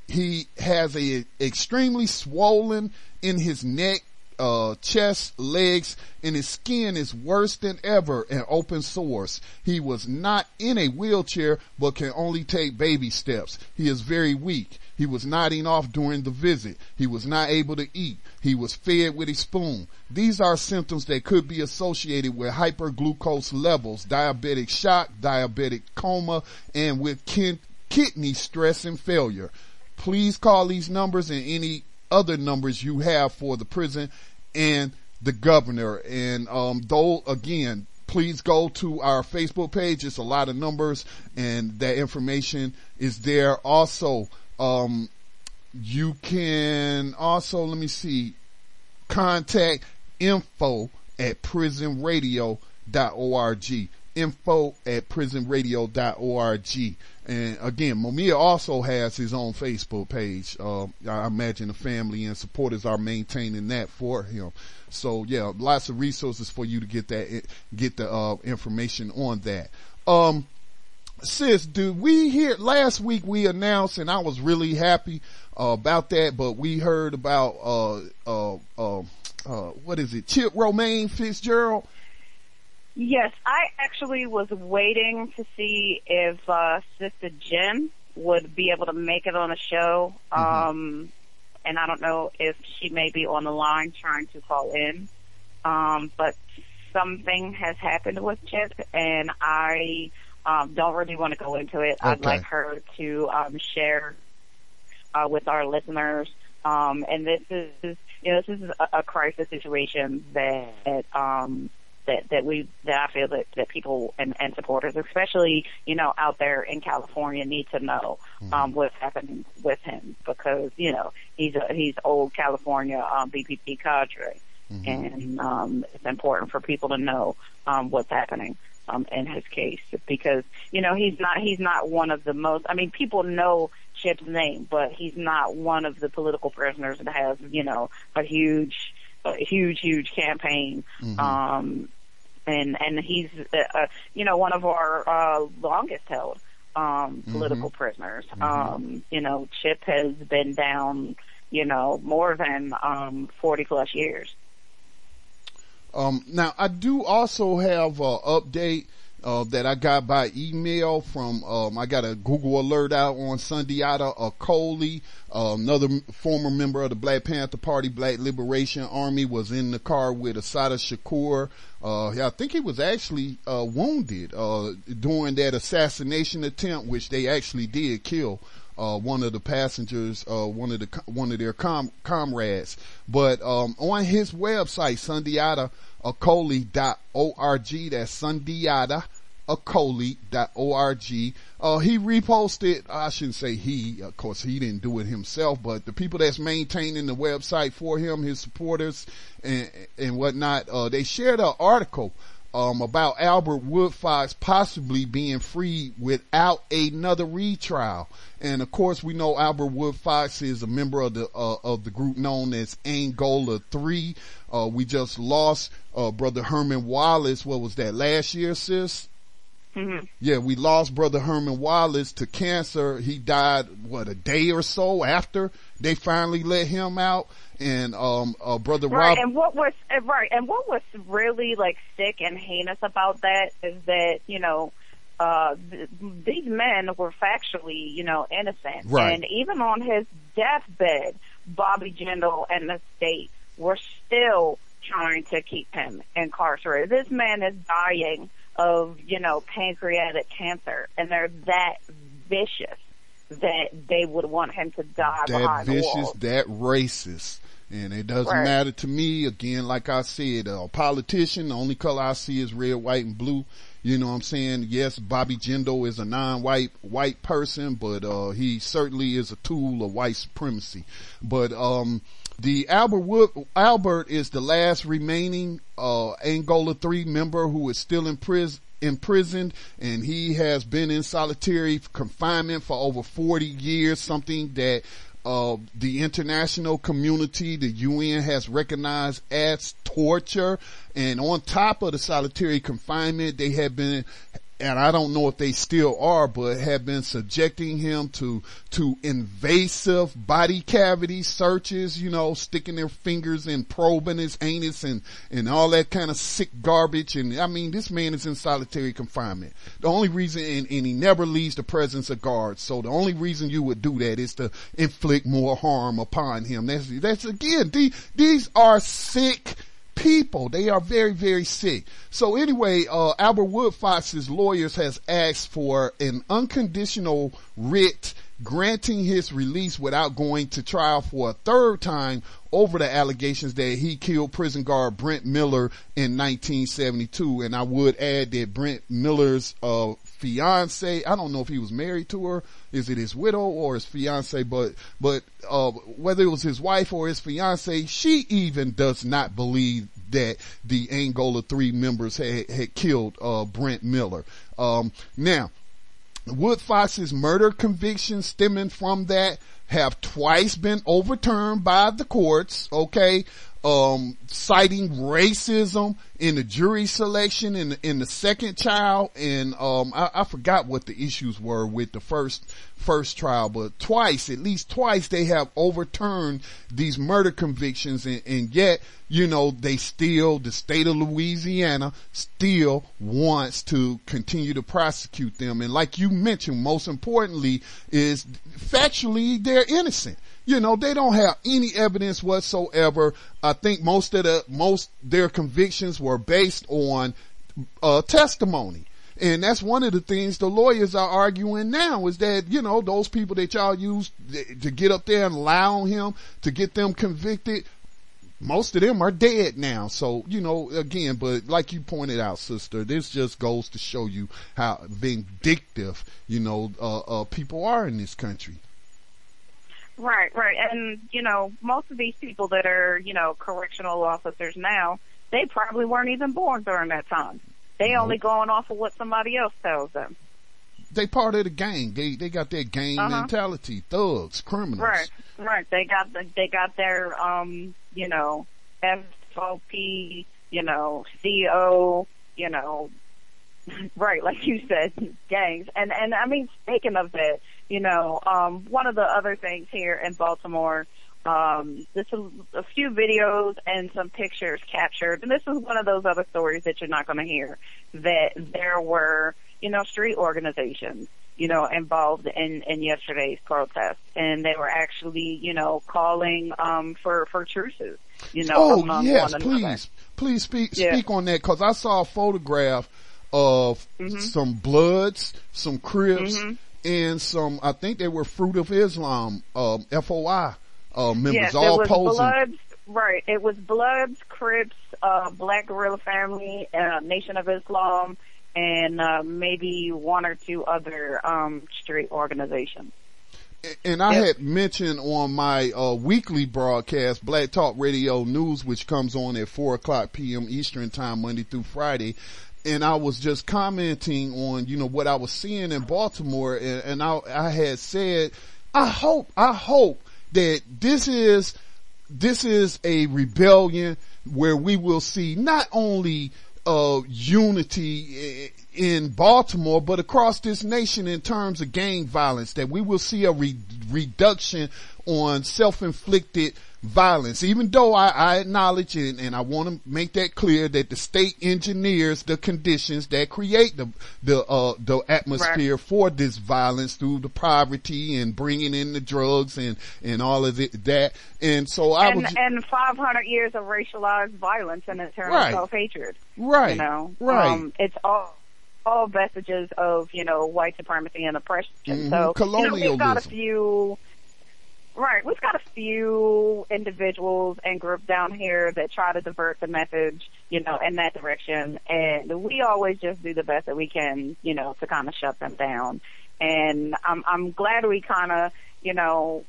he has a extremely swollen in his neck uh, chest, legs, and his skin is worse than ever and open sores. He was not in a wheelchair, but can only take baby steps. He is very weak. He was nodding off during the visit. He was not able to eat. He was fed with a spoon. These are symptoms that could be associated with hyperglucose levels, diabetic shock, diabetic coma, and with kin- kidney stress and failure. Please call these numbers and any other numbers you have for the prison and the governor. And, um, though again, please go to our Facebook page. It's a lot of numbers and that information is there. Also, um, you can also, let me see, contact info at prisonradio.org. Info at prisonradio.org. And again, Mumia also has his own Facebook page. Uh, I imagine the family and supporters are maintaining that for him. So yeah, lots of resources for you to get that, get the, uh, information on that. Um, sis, do we hear, last week we announced and I was really happy, uh, about that, but we heard about, uh, uh, uh, uh, what is it? Chip Romaine Fitzgerald. Yes, I actually was waiting to see if uh, Sister Jen would be able to make it on a show. Mm-hmm. Um, and I don't know if she may be on the line trying to call in. Um, but something has happened with Chip, and I um, don't really want to go into it. I'd like her to um, share uh, with our listeners. Um, and this is, you know, this is a, a crisis situation that um, that that we that I feel that, that people and, and supporters, especially you know out there in California, need to know um, what's happening with him because you know he's a he's old California um, BPP cadre, and um, it's important for people to know um, what's happening um, in his case because you know he's not he's not one of the most. I mean, people know Chip's name, but he's not one of the political prisoners that has you know a huge a huge huge campaign. Um, and and he's uh, uh, you know one of our uh, longest held um, political prisoners. Um, you know, Chip has been down you know more than um, forty plus years. Um, now I do also have a update, uh, that I got by email from, um, I got a Google alert out on Sundiata Acoli, uh, another former member of the Black Panther Party, Black Liberation Army was in the car with Assata Shakur. Uh, I think he was actually, uh, wounded, uh, during that assassination attempt, which they actually did kill uh, one of the passengers, uh, one of the, one of their com- comrades. But, um, on his website, sundiataacoli.org, that's sundiata acoli.org. Uh, he reposted, I shouldn't say he, of course he didn't do it himself, but the people that's maintaining the website for him, his supporters and, and whatnot, uh, they shared an article um, about Albert Woodfox possibly being free without another retrial. And of course, we know Albert Woodfox is a member of the uh, of the group known as Angola Three. Uh, we just lost uh, brother Herman Wallace. What was that last year, sis? Yeah, we lost brother Herman Wallace to cancer. He died, what, a day or so after they finally let him out. And, um, uh, brother Right, Rob, and what was right, and what was really like sick and heinous about that is that you know uh th- these men were factually you know innocent, Right. and even on his deathbed, Bobby Jindal and the state were still trying to keep him incarcerated. This man is dying of you know pancreatic cancer, and they're that vicious that they would want him to die that vicious, that racist. And it doesn't Right. matter to me. Again, like I said, a politician, the only color I see is red, white, and blue. You know what I'm saying? Yes, Bobby Jindal is a non-white, white person, but, uh, he certainly is a tool of white supremacy. But, um, the Albert Wood, Albert is the last remaining, uh, Angola 3 member who is still in prison, imprisoned and he has been in solitary confinement for over 40 years, something that uh, the international community, the UN has recognized as torture. And on top of the solitary confinement, they have been and I don't know if they still are, but have been subjecting him to, to invasive body cavity searches, you know, sticking their fingers and probing his anus and, and all that kind of sick garbage. And I mean, this man is in solitary confinement. The only reason, and, and he never leaves the presence of guards. So the only reason you would do that is to inflict more harm upon him. That's, that's again, these, these are sick people. They are very, very sick. So anyway, uh, Albert Woodfox's lawyers has asked for an unconditional writ granting his release without going to trial for a third time over the allegations that he killed prison guard Brent Miller in 1972. And I would add that Brent Miller's, uh, fiance, I don't know if he was married to her, is it his widow or his fiance, but, but, uh, whether it was his wife or his fiance, she even does not believe that the Angola 3 members had, had killed, uh, Brent Miller. Um, now, Woodfox's murder convictions stemming from that have twice been overturned by the courts, okay? Um, citing racism in the jury selection in the, in the second trial, and um, I, I forgot what the issues were with the first first trial, but twice, at least twice, they have overturned these murder convictions, and, and yet, you know, they still, the state of Louisiana still wants to continue to prosecute them, and like you mentioned, most importantly, is factually they're innocent. You know, they don't have any evidence whatsoever. I think most of the, most their convictions were based on, uh, testimony. And that's one of the things the lawyers are arguing now is that, you know, those people that y'all use to get up there and lie on him to get them convicted, most of them are dead now. So, you know, again, but like you pointed out, sister, this just goes to show you how vindictive, you know, uh, uh, people are in this country. Right, right. And, you know, most of these people that are, you know, correctional officers now, they probably weren't even born during that time. They only going off of what somebody else tells them. They part of the gang. They they got their gang Uh-huh. mentality. Thugs, criminals. Right, right. They got the, they got their, um, you know, FOP, you know, CO, you know, right, like you said, gangs. And, and I mean, speaking of that, you know, um, one of the other things here in Baltimore, um, this is a few videos and some pictures captured, and this is one of those other stories that you're not going to hear, that there were, you know, street organizations, you know, involved in, in yesterday's protest, and they were actually, you know, calling, um, for, for truces, you know, Oh yes, please, please speak Yeah. speak on that because I saw a photograph of Mm-hmm. some Bloods, some Crips, and some. I think they were Fruit of Islam, um, FOI uh, members, Yes, all it was posing. Bloods, right. It was Bloods, Crips, uh, Black Guerrilla Family, uh, Nation of Islam, and, uh, maybe one or two other, um, street organizations. and I Yep. had mentioned on my uh, weekly broadcast, Black Talk Radio News, which comes on at four o'clock p.m. Eastern time, Monday through Friday. And I was just commenting on, you know, what I was seeing in Baltimore, and, and I, I had said, I hope, I hope that this is, this is a rebellion where we will see not only uh, unity in Baltimore, but across this nation in terms of gang violence, that we will see a re- reduction on self-inflicted violence, even though I, I acknowledge it and I want to make that clear that the state engineers the conditions that create the, the, uh, the atmosphere for this violence through the poverty and bringing in the drugs and, and all of it, that. And so I And, was, and 500 years of racialized violence and internal Right. self-hatred. right, You know, right. um, it's all, all vestiges of, you know, white supremacy and oppression. Mhm. So, you know, we've got a few, right, we've got a few individuals and groups down here that try to divert the message, you know, in that direction. And we always just do the best that we can, you know, to kind of shut them down. And I'm, I'm glad we kind of, you know,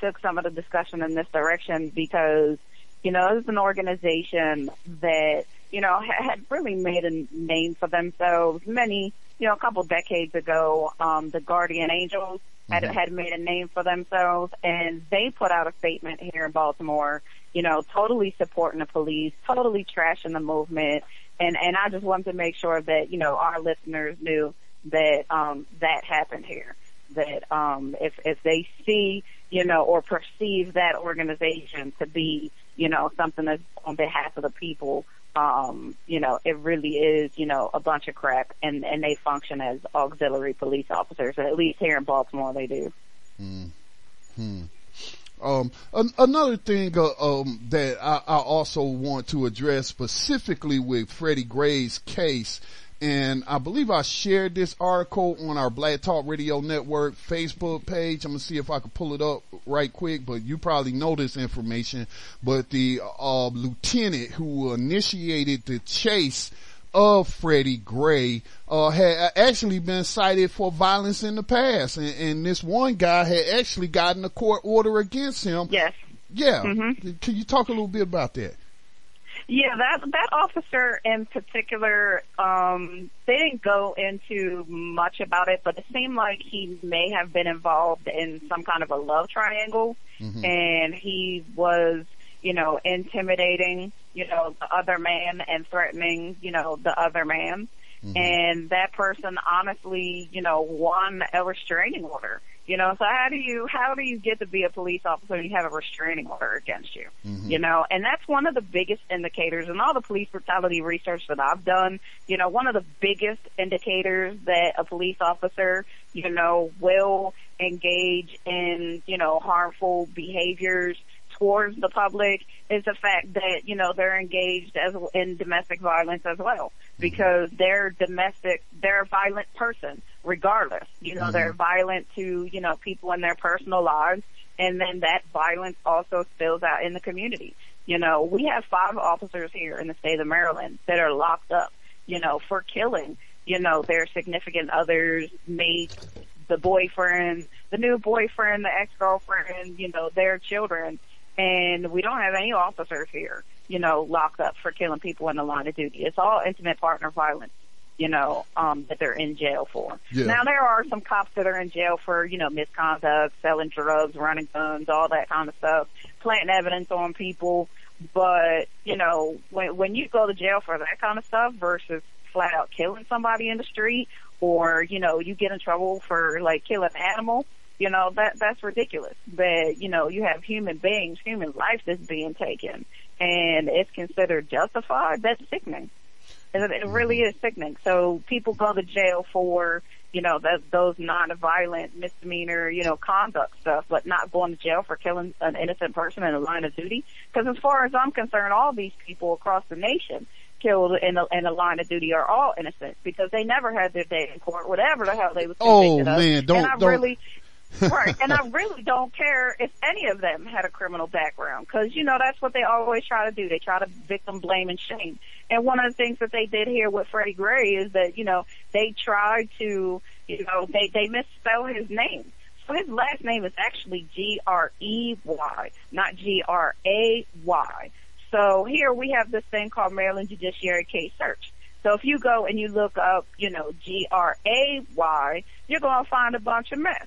took some of the discussion in this direction because, you know, this is an organization that, you know, had really made a name for themselves many, you know, a couple decades ago. Um, the Guardian Angels had, had made a name for themselves and they put out a statement here in Baltimore, you know, totally supporting the police, totally trashing the movement. And, and I just wanted to make sure that, you know, our listeners knew that, um, that happened here. That, um, if, if they see, you know, or perceive that organization to be, you know, something that's on behalf of the people, um, you know, it really is, you know, a bunch of crap and, and they function as auxiliary police officers. At least here in Baltimore they do. Hmm. Hmm. Um, an- another thing uh, um, that I, I also want to address specifically with Freddie Gray's case and I believe I shared this article on our Black Talk Radio Network Facebook page. I'm gonna see if I can pull it up right quick, but you probably know this information. But the uh, lieutenant who initiated the chase of Freddie Gray uh, had actually been cited for violence in the past, and, and, this one guy had actually gotten a court order against him. Yes. Yeah. Mm-hmm. Can you talk a little bit about that? Yeah, that that officer in particular, um, they didn't go into much about it, but it seemed like he may have been involved in some kind of a love triangle, mm-hmm. and he was, you know, intimidating, you know, the other man and threatening, you know, the other man. Mm-hmm. And that person honestly, you know, won a restraining order. You know, so how do you how do you get to be a police officer and you have a restraining order against you? Mm-hmm. You know, and that's one of the biggest indicators in all the police brutality research that I've done. You know, one of the biggest indicators that a police officer, you know, will engage in, you know, harmful behaviors towards the public is the fact that, you know, they're engaged as in domestic violence as well mm-hmm. because they're domestic, they're a violent person regardless. You know, mm-hmm. they're violent to, you know, people in their personal lives and then that violence also spills out in the community. You know, we have five officers here in the state of Maryland that are locked up, you know, for killing, you know, their significant others, mates, the boyfriend, the new boyfriend, the ex-girlfriend, you know, their children and we don't have any officers here, you know, locked up for killing people in the line of duty. It's all intimate partner violence, you know, um, that they're in jail for. Yeah. Now there are some cops that are in jail for, you know, misconduct, selling drugs, running guns, all that kind of stuff, planting evidence on people. But, you know, when, when you go to jail for that kind of stuff versus flat out killing somebody in the street or, you know, you get in trouble for like killing an animal, you know, that, that's ridiculous. That, you know, you have human beings, human life that's being taken and it's considered justified. That's sickening. It, it really is sickening. So people go to jail for, you know, that, those non-violent misdemeanor, you know, conduct stuff, but not going to jail for killing an innocent person in a line of duty. Because as far as I'm concerned, all these people across the nation killed in the, in the line of duty are all innocent because they never had their day in court, whatever the hell they was oh, convicted oh, of. man, don't, and I don't. really, right. And I really don't care if any of them had a criminal background because, you know, that's what they always try to do. They try to victim blame and shame. And one of the things that they did here with Freddie Gray is that, you know, they tried to, you know, they, they misspell his name. So his last name is actually G-R-E-Y, not G-R-A-Y. So here we have this thing called Maryland Judiciary Case Search. So if you go and you look up, you know, G-R-A-Y, you're going to find a bunch of mess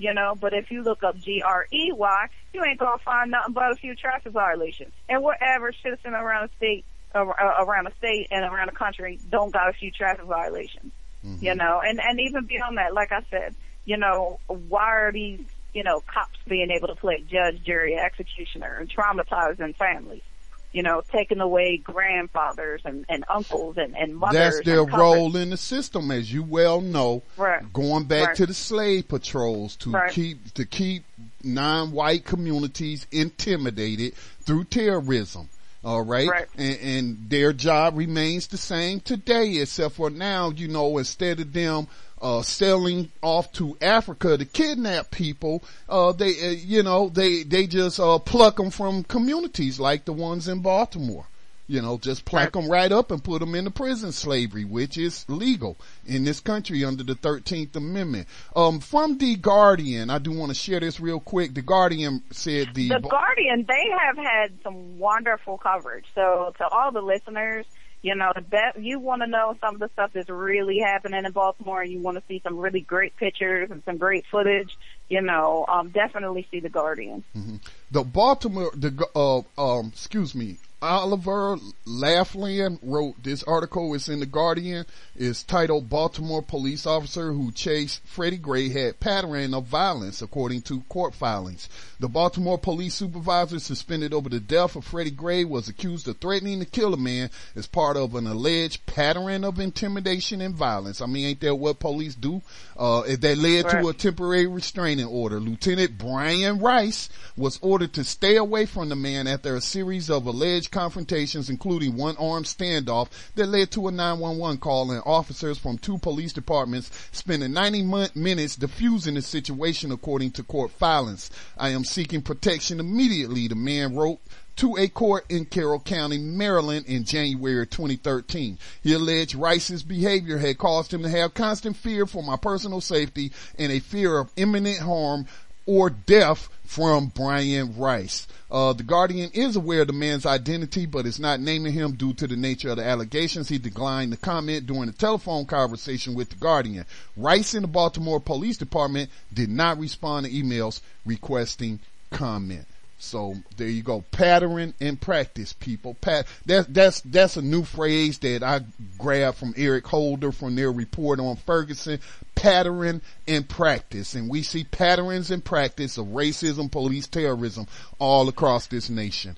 you know, but if you look up G-R-E-Y, you ain't gonna find nothing but a few traffic violations. And whatever citizen around the state, around the state and around the country don't got a few traffic violations, mm-hmm. you know, and, and even beyond that, like I said, you know, why are these, you know, cops being able to play judge, jury, executioner and traumatizing families? you know, taking away grandfathers and, and uncles and, and mothers. That's their role in the system, as you well know. Right. Going back right. to the slave patrols to right. keep to keep non-white communities intimidated through terrorism. All right? right. And, and their job remains the same today, except for now, you know, instead of them uh, selling off to Africa to kidnap people, uh, they, uh, you know, they, they just, uh, pluck them from communities like the ones in Baltimore. You know, just pluck them right up and put them into prison slavery, which is legal in this country under the 13th Amendment. Um, from The Guardian, I do want to share this real quick. The Guardian said the... The Guardian, they have had some wonderful coverage. So to all the listeners, you know, the best, you want to know some of the stuff that's really happening in Baltimore and you want to see some really great pictures and some great footage, you know, um, definitely see The Guardian. Mm-hmm. The Baltimore, the, uh, um, excuse me, Oliver Laughland wrote this article. It's in the Guardian. It's titled "Baltimore police officer who chased Freddie Gray had pattern of violence," according to court filings. The Baltimore police supervisor suspended over the death of Freddie Gray was accused of threatening to kill a man as part of an alleged pattern of intimidation and violence. I mean, ain't that what police do? Uh, that led right. to a temporary restraining order. Lieutenant Brian Rice was ordered ordered to stay away from the man after a series of alleged confrontations, including one armed standoff that led to a 911 call and officers from two police departments spending 90 minutes defusing the situation according to court filings. I am seeking protection immediately, the man wrote to a court in Carroll County, Maryland in January 2013. He alleged Rice's behavior had caused him to have constant fear for my personal safety and a fear of imminent harm or death from Brian Rice. Uh, the Guardian is aware of the man's identity, but is not naming him due to the nature of the allegations. He declined to comment during a telephone conversation with the Guardian. Rice and the Baltimore Police Department did not respond to emails requesting comment. So there you go. Pattern and practice, people. Pat, that's, that's, that's a new phrase that I grabbed from Eric Holder from their report on Ferguson. Pattern and practice. And we see patterns and practice of racism, police terrorism all across this nation.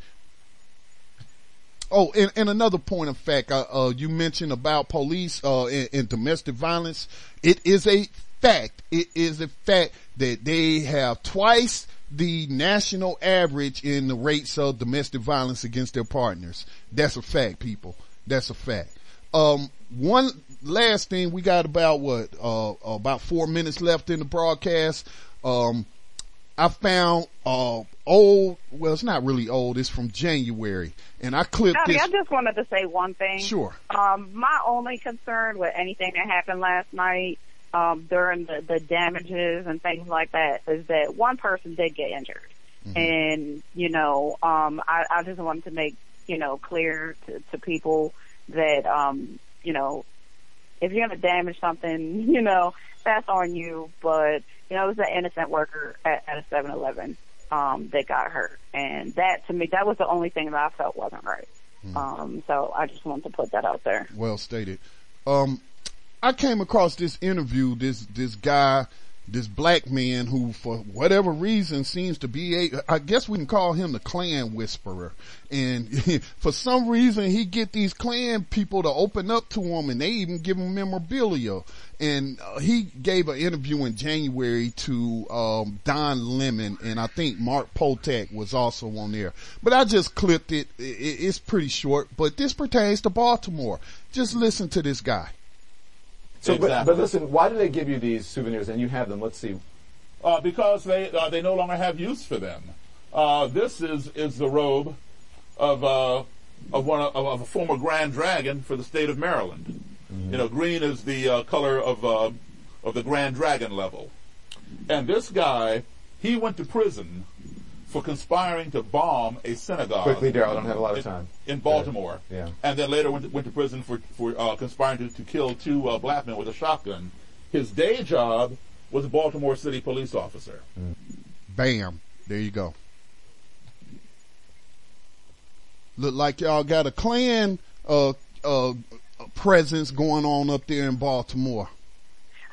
Oh, and, and another point of fact, uh, uh, you mentioned about police, uh, and, and domestic violence. It is a fact. It is a fact that they have twice the national average in the rates of domestic violence against their partners. That's a fact, people. That's a fact. Um, one last thing, we got about what, uh, about four minutes left in the broadcast. Um, I found, uh, old, well, it's not really old. It's from January and I clipped Howdy, this. I just wanted to say one thing. Sure. Um, my only concern with anything that happened last night um, during the, the damages and things like that is that one person did get injured. Mm-hmm. And, you know, um, I, I just wanted to make, you know, clear to, to people that, um, you know, if you're going to damage something, you know, that's on you. But, you know, it was an innocent worker at, at a 7-Eleven, um, that got hurt. And that, to me, that was the only thing that I felt wasn't right. Mm-hmm. Um, so I just wanted to put that out there. Well stated. Um, I came across this interview, this, this guy, this black man who for whatever reason seems to be a, I guess we can call him the Klan whisperer. And for some reason he get these Klan people to open up to him and they even give him memorabilia. And uh, he gave an interview in January to, um, Don Lemon and I think Mark Potok was also on there. But I just clipped it. it it's pretty short, but this pertains to Baltimore. Just listen to this guy. So, exactly. but, but, listen, why do they give you these souvenirs and you have them? Let's see. Uh, because they uh, they no longer have use for them. Uh, this is is the robe of uh, of one of, of, a former Grand Dragon for the state of Maryland. Mm-hmm. You know, green is the uh, color of uh, of the Grand Dragon level, and this guy he went to prison for conspiring to bomb a synagogue. Quickly, Daryl, I don't have a lot of time. In, in Baltimore. Yeah. And then later went to, went to prison for, for uh, conspiring to, to kill two uh, black men with a shotgun. His day job was a Baltimore City police officer. Mm. Bam. There you go. Look like y'all got a Klan uh, uh, presence going on up there in Baltimore.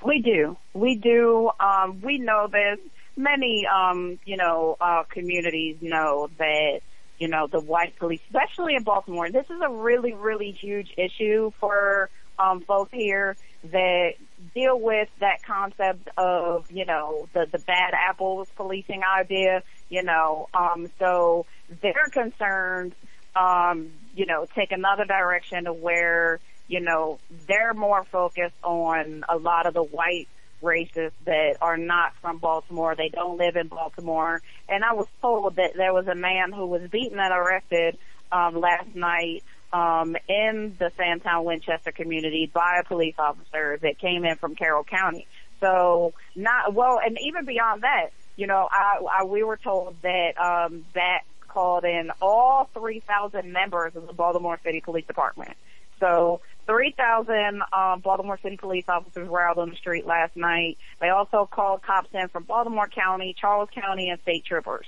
We do. We do. Um, we know this many, um, you know, uh, communities know that, you know, the white police, especially in Baltimore, this is a really, really huge issue for, um, folks here that deal with that concept of, you know, the, the bad apples policing idea, you know, um, so they're concerned, um, you know, take another direction to where, you know, they're more focused on a lot of the white racists that are not from Baltimore. They don't live in Baltimore. And I was told that there was a man who was beaten and arrested um, last night um, in the Sandtown Winchester community by a police officer that came in from Carroll County. So not well, and even beyond that, you know, I, I we were told that um, that called in all 3,000 members of the Baltimore City Police Department. So 3,000 um, Baltimore City police officers were out on the street last night. They also called cops in from Baltimore County, Charles County, and state troopers.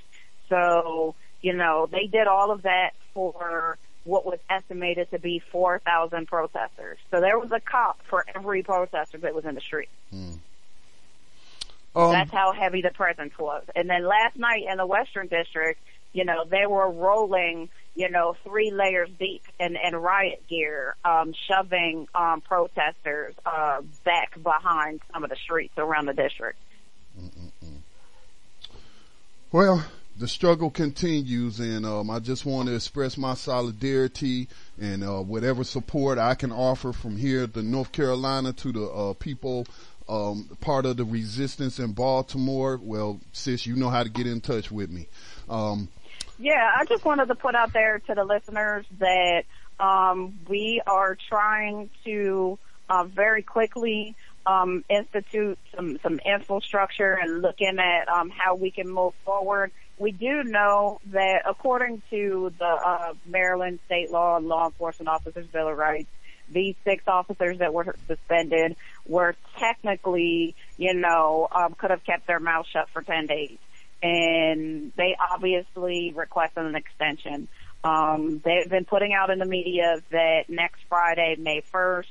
So, you know, they did all of that for what was estimated to be 4,000 protesters. So there was a cop for every protester that was in the street. Hmm. Um, That's how heavy the presence was. And then last night in the Western District, you know, they were rolling you know, three layers deep in, in riot gear, um, shoving um, protesters uh, back behind some of the streets around the district. Mm-mm-mm. Well, the struggle continues and um, I just want to express my solidarity and uh, whatever support I can offer from here to North Carolina to the uh, people um, part of the resistance in Baltimore. Well, sis, you know how to get in touch with me. Um, yeah, I just wanted to put out there to the listeners that um, we are trying to uh, very quickly um, institute some some infrastructure and looking at um, how we can move forward. We do know that according to the uh, Maryland state law and law enforcement officers bill of rights, these six officers that were suspended were technically, you know, um, could have kept their mouth shut for 10 days. And they obviously requested an extension. Um, they've been putting out in the media that next Friday, May 1st,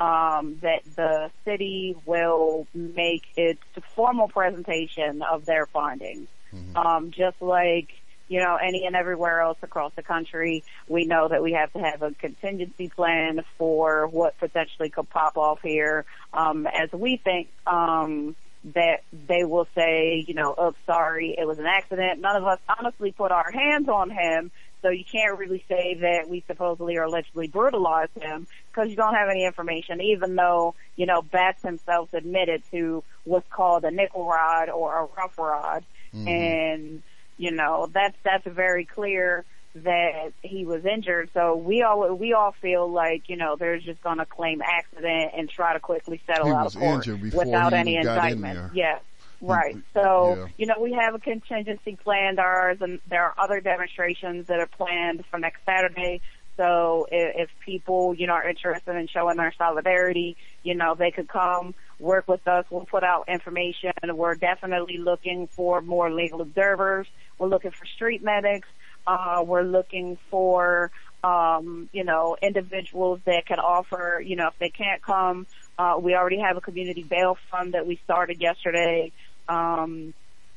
um, that the city will make its formal presentation of their findings. Mm-hmm. Um, just like you know, any and everywhere else across the country. We know that we have to have a contingency plan for what potentially could pop off here. Um, as we think, um, that they will say, you know, oh, sorry, it was an accident. None of us honestly put our hands on him. So you can't really say that we supposedly or allegedly brutalized him because you don't have any information, even though, you know, Batts himself admitted to what's called a nickel ride or a rough ride. Mm-hmm. And, you know, that's, that's very clear that he was injured. So we all, we all feel like, you know, they're just going to claim accident and try to quickly settle he out of court without any indictment. In yeah. Right. So, yeah. you know, we have a contingency planned ours and there are other demonstrations that are planned for next Saturday. So if, if people, you know, are interested in showing their solidarity, you know, they could come work with us. We'll put out information. We're definitely looking for more legal observers. We're looking for street medics. Uh, we're looking for, um, you know, individuals that can offer, you know, if they can't come, uh, we already have a community bail fund that we started yesterday. Um,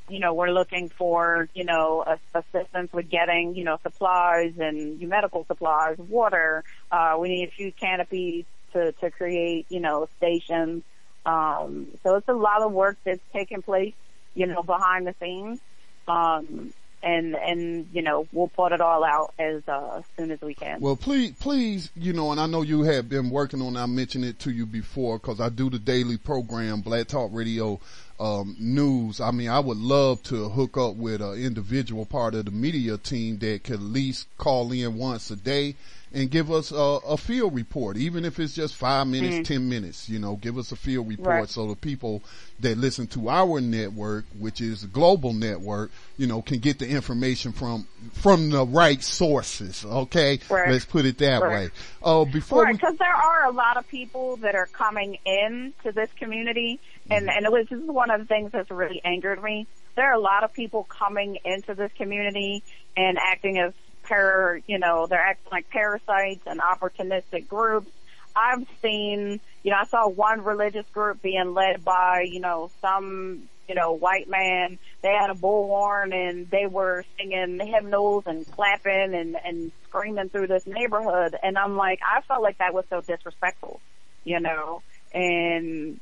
you know, we're looking for, you know, assistance with getting, you know, supplies and medical supplies, water. Uh, we need a few canopies to, to create, you know, stations. Um, so it's a lot of work that's taking place, you know, behind the scenes. Um, and and you know we'll put it all out as uh, soon as we can. Well, please, please, you know, and I know you have been working on. I mentioned it to you before because I do the daily program, Black Talk Radio um, news. I mean, I would love to hook up with an individual part of the media team that could at least call in once a day and give us a, a field report, even if it's just five minutes, mm-hmm. ten minutes. You know, give us a field report right. so the people that listen to our network, which is a global network, you know, can get the information from from the right sources. Okay, right. let's put it that right. way. Oh, uh, before right, because there are a lot of people that are coming in to this community, and mm-hmm. and it was this is one of the things that's really angered me. There are a lot of people coming into this community and acting as par, you know, they're acting like parasites and opportunistic groups. I've seen, you know, I saw one religious group being led by, you know, some, you know, white man. They had a bullhorn and they were singing hymnals and clapping and, and screaming through this neighborhood. And I'm like, I felt like that was so disrespectful, you know, and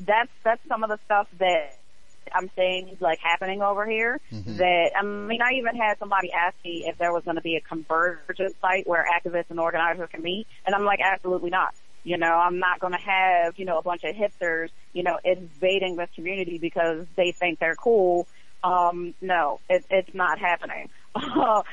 that's, that's some of the stuff that I'm seeing like happening over here. Mm-hmm. That I mean, I even had somebody ask me if there was going to be a convergence site where activists and organizers can meet, and I'm like, absolutely not. You know, I'm not going to have you know a bunch of hipsters you know invading this community because they think they're cool. Um, no, it, it's not happening. not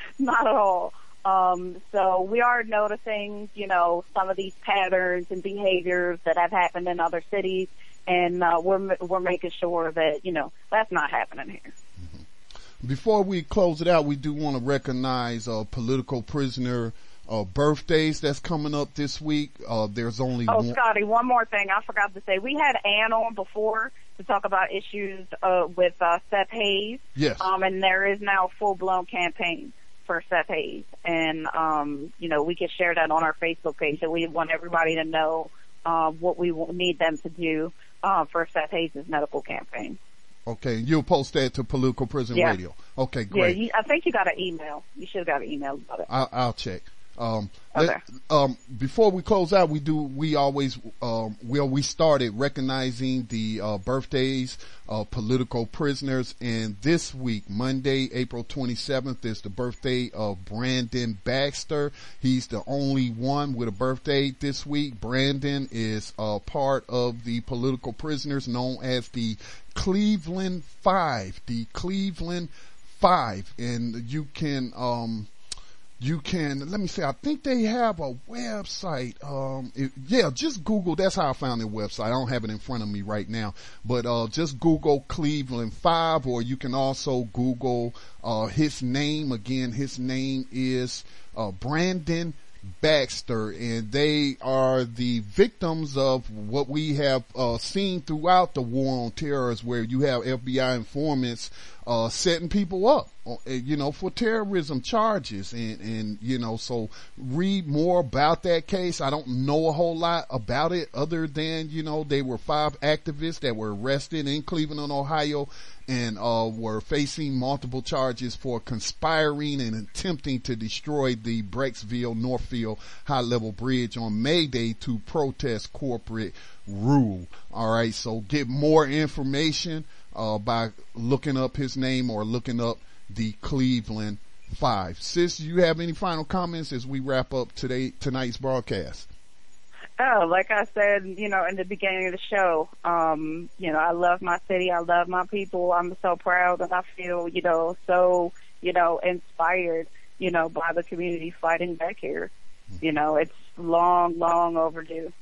at all. Um, so we are noticing, you know, some of these patterns and behaviors that have happened in other cities and uh, we're we're making sure that you know that's not happening here. Mm-hmm. Before we close it out, we do want to recognize a political prisoner uh, birthdays that's coming up this week. Uh, there's only oh, one. Scotty, one more thing I forgot to say. We had Ann on before to talk about issues uh, with uh, Seth Hayes. Yes. Um, and there is now a full blown campaign for Seth Hayes, and um, you know we can share that on our Facebook page. So we want everybody to know uh, what we need them to do uh, for Seth Hayes' medical campaign. Okay, you'll post that to Political Prison yeah. Radio. Okay, great. Yeah, you, I think you got an email. You should have got an email about it. I'll, I'll check. Um, Okay. let- um, before we close out, we do, we always, um, well, we started recognizing the, uh, birthdays of political prisoners. And this week, Monday, April 27th is the birthday of Brandon Baxter. He's the only one with a birthday this week. Brandon is a part of the political prisoners known as the Cleveland Five, the Cleveland Five. And you can, um, you can let me say i think they have a website um it, yeah just google that's how i found their website. I don't have it in front of me right now. But uh just google cleveland five or you can also google uh his name. Again his name is uh brandon Baxter, and they are the victims of what we have uh, seen throughout the war on terror, where you have FBI informants uh, setting people up, uh, you know, for terrorism charges, and and you know, so read more about that case. I don't know a whole lot about it, other than you know, they were five activists that were arrested in Cleveland, Ohio, and uh, were facing multiple charges for conspiring and attempting to destroy the Brecksville Northfield High Level Bridge on May Day to protest corporate rule. All right, so get more information uh, by looking up his name or looking up the Cleveland Five. Sis, you have any final comments as we wrap up today tonight's broadcast? Oh, like I said, you know, in the beginning of the show, um, you know, I love my city. I love my people. I'm so proud and I feel, you know, so, you know, inspired, you know, by the community fighting back here. You know, it's long, long overdue.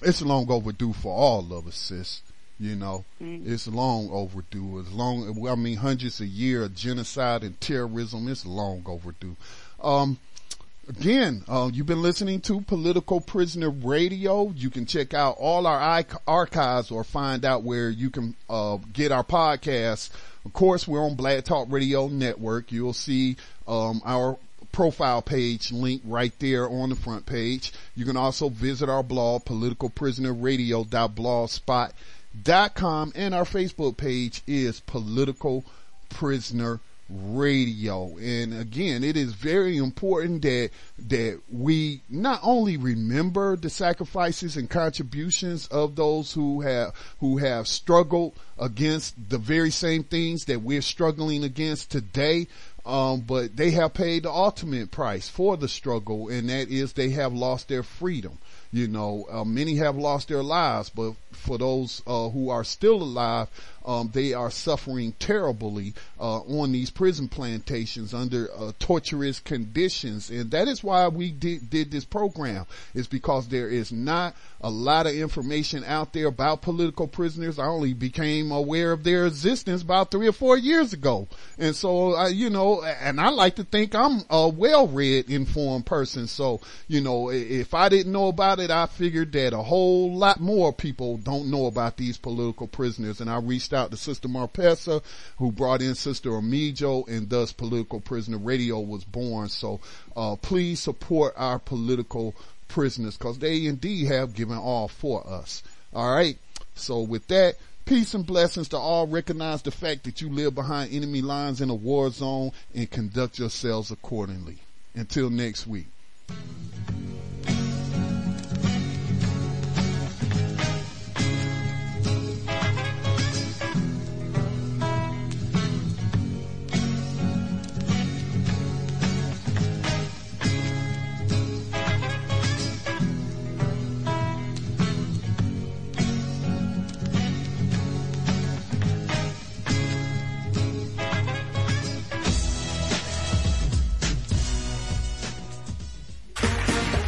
It's long overdue for all of us, sis. You know, Mm. it's long overdue. As long, I mean, hundreds a year of genocide and terrorism. It's long overdue. Um, again, uh, you've been listening to Political Prisoner Radio. You can check out all our archives or find out where you can uh, get our podcasts. Of course, we're on Black Talk Radio Network. You'll see um, our profile page link right there on the front page. You can also visit our blog, politicalprisonerradio.blogspot.com, and our Facebook page is Political Prisoner radio and again it is very important that that we not only remember the sacrifices and contributions of those who have who have struggled against the very same things that we're struggling against today um, but they have paid the ultimate price for the struggle and that is they have lost their freedom. You know uh, many have lost their lives but for those uh, who are still alive um, they are suffering terribly uh, on these prison plantations under uh, torturous conditions, and that is why we did, did this program. Is because there is not a lot of information out there about political prisoners. I only became aware of their existence about three or four years ago, and so uh, you know, and I like to think I'm a well-read, informed person. So you know, if I didn't know about it, I figured that a whole lot more people don't know about these political prisoners, and I reached out to Sister Marpessa, who brought in Sister Amijo, and thus Political Prisoner Radio was born. So, uh, please support our political prisoners, cause they indeed have given all for us. Alright? So with that, Peace and blessings to all. Recognize the fact that you live behind enemy lines in a war zone and conduct yourselves accordingly. Until next week.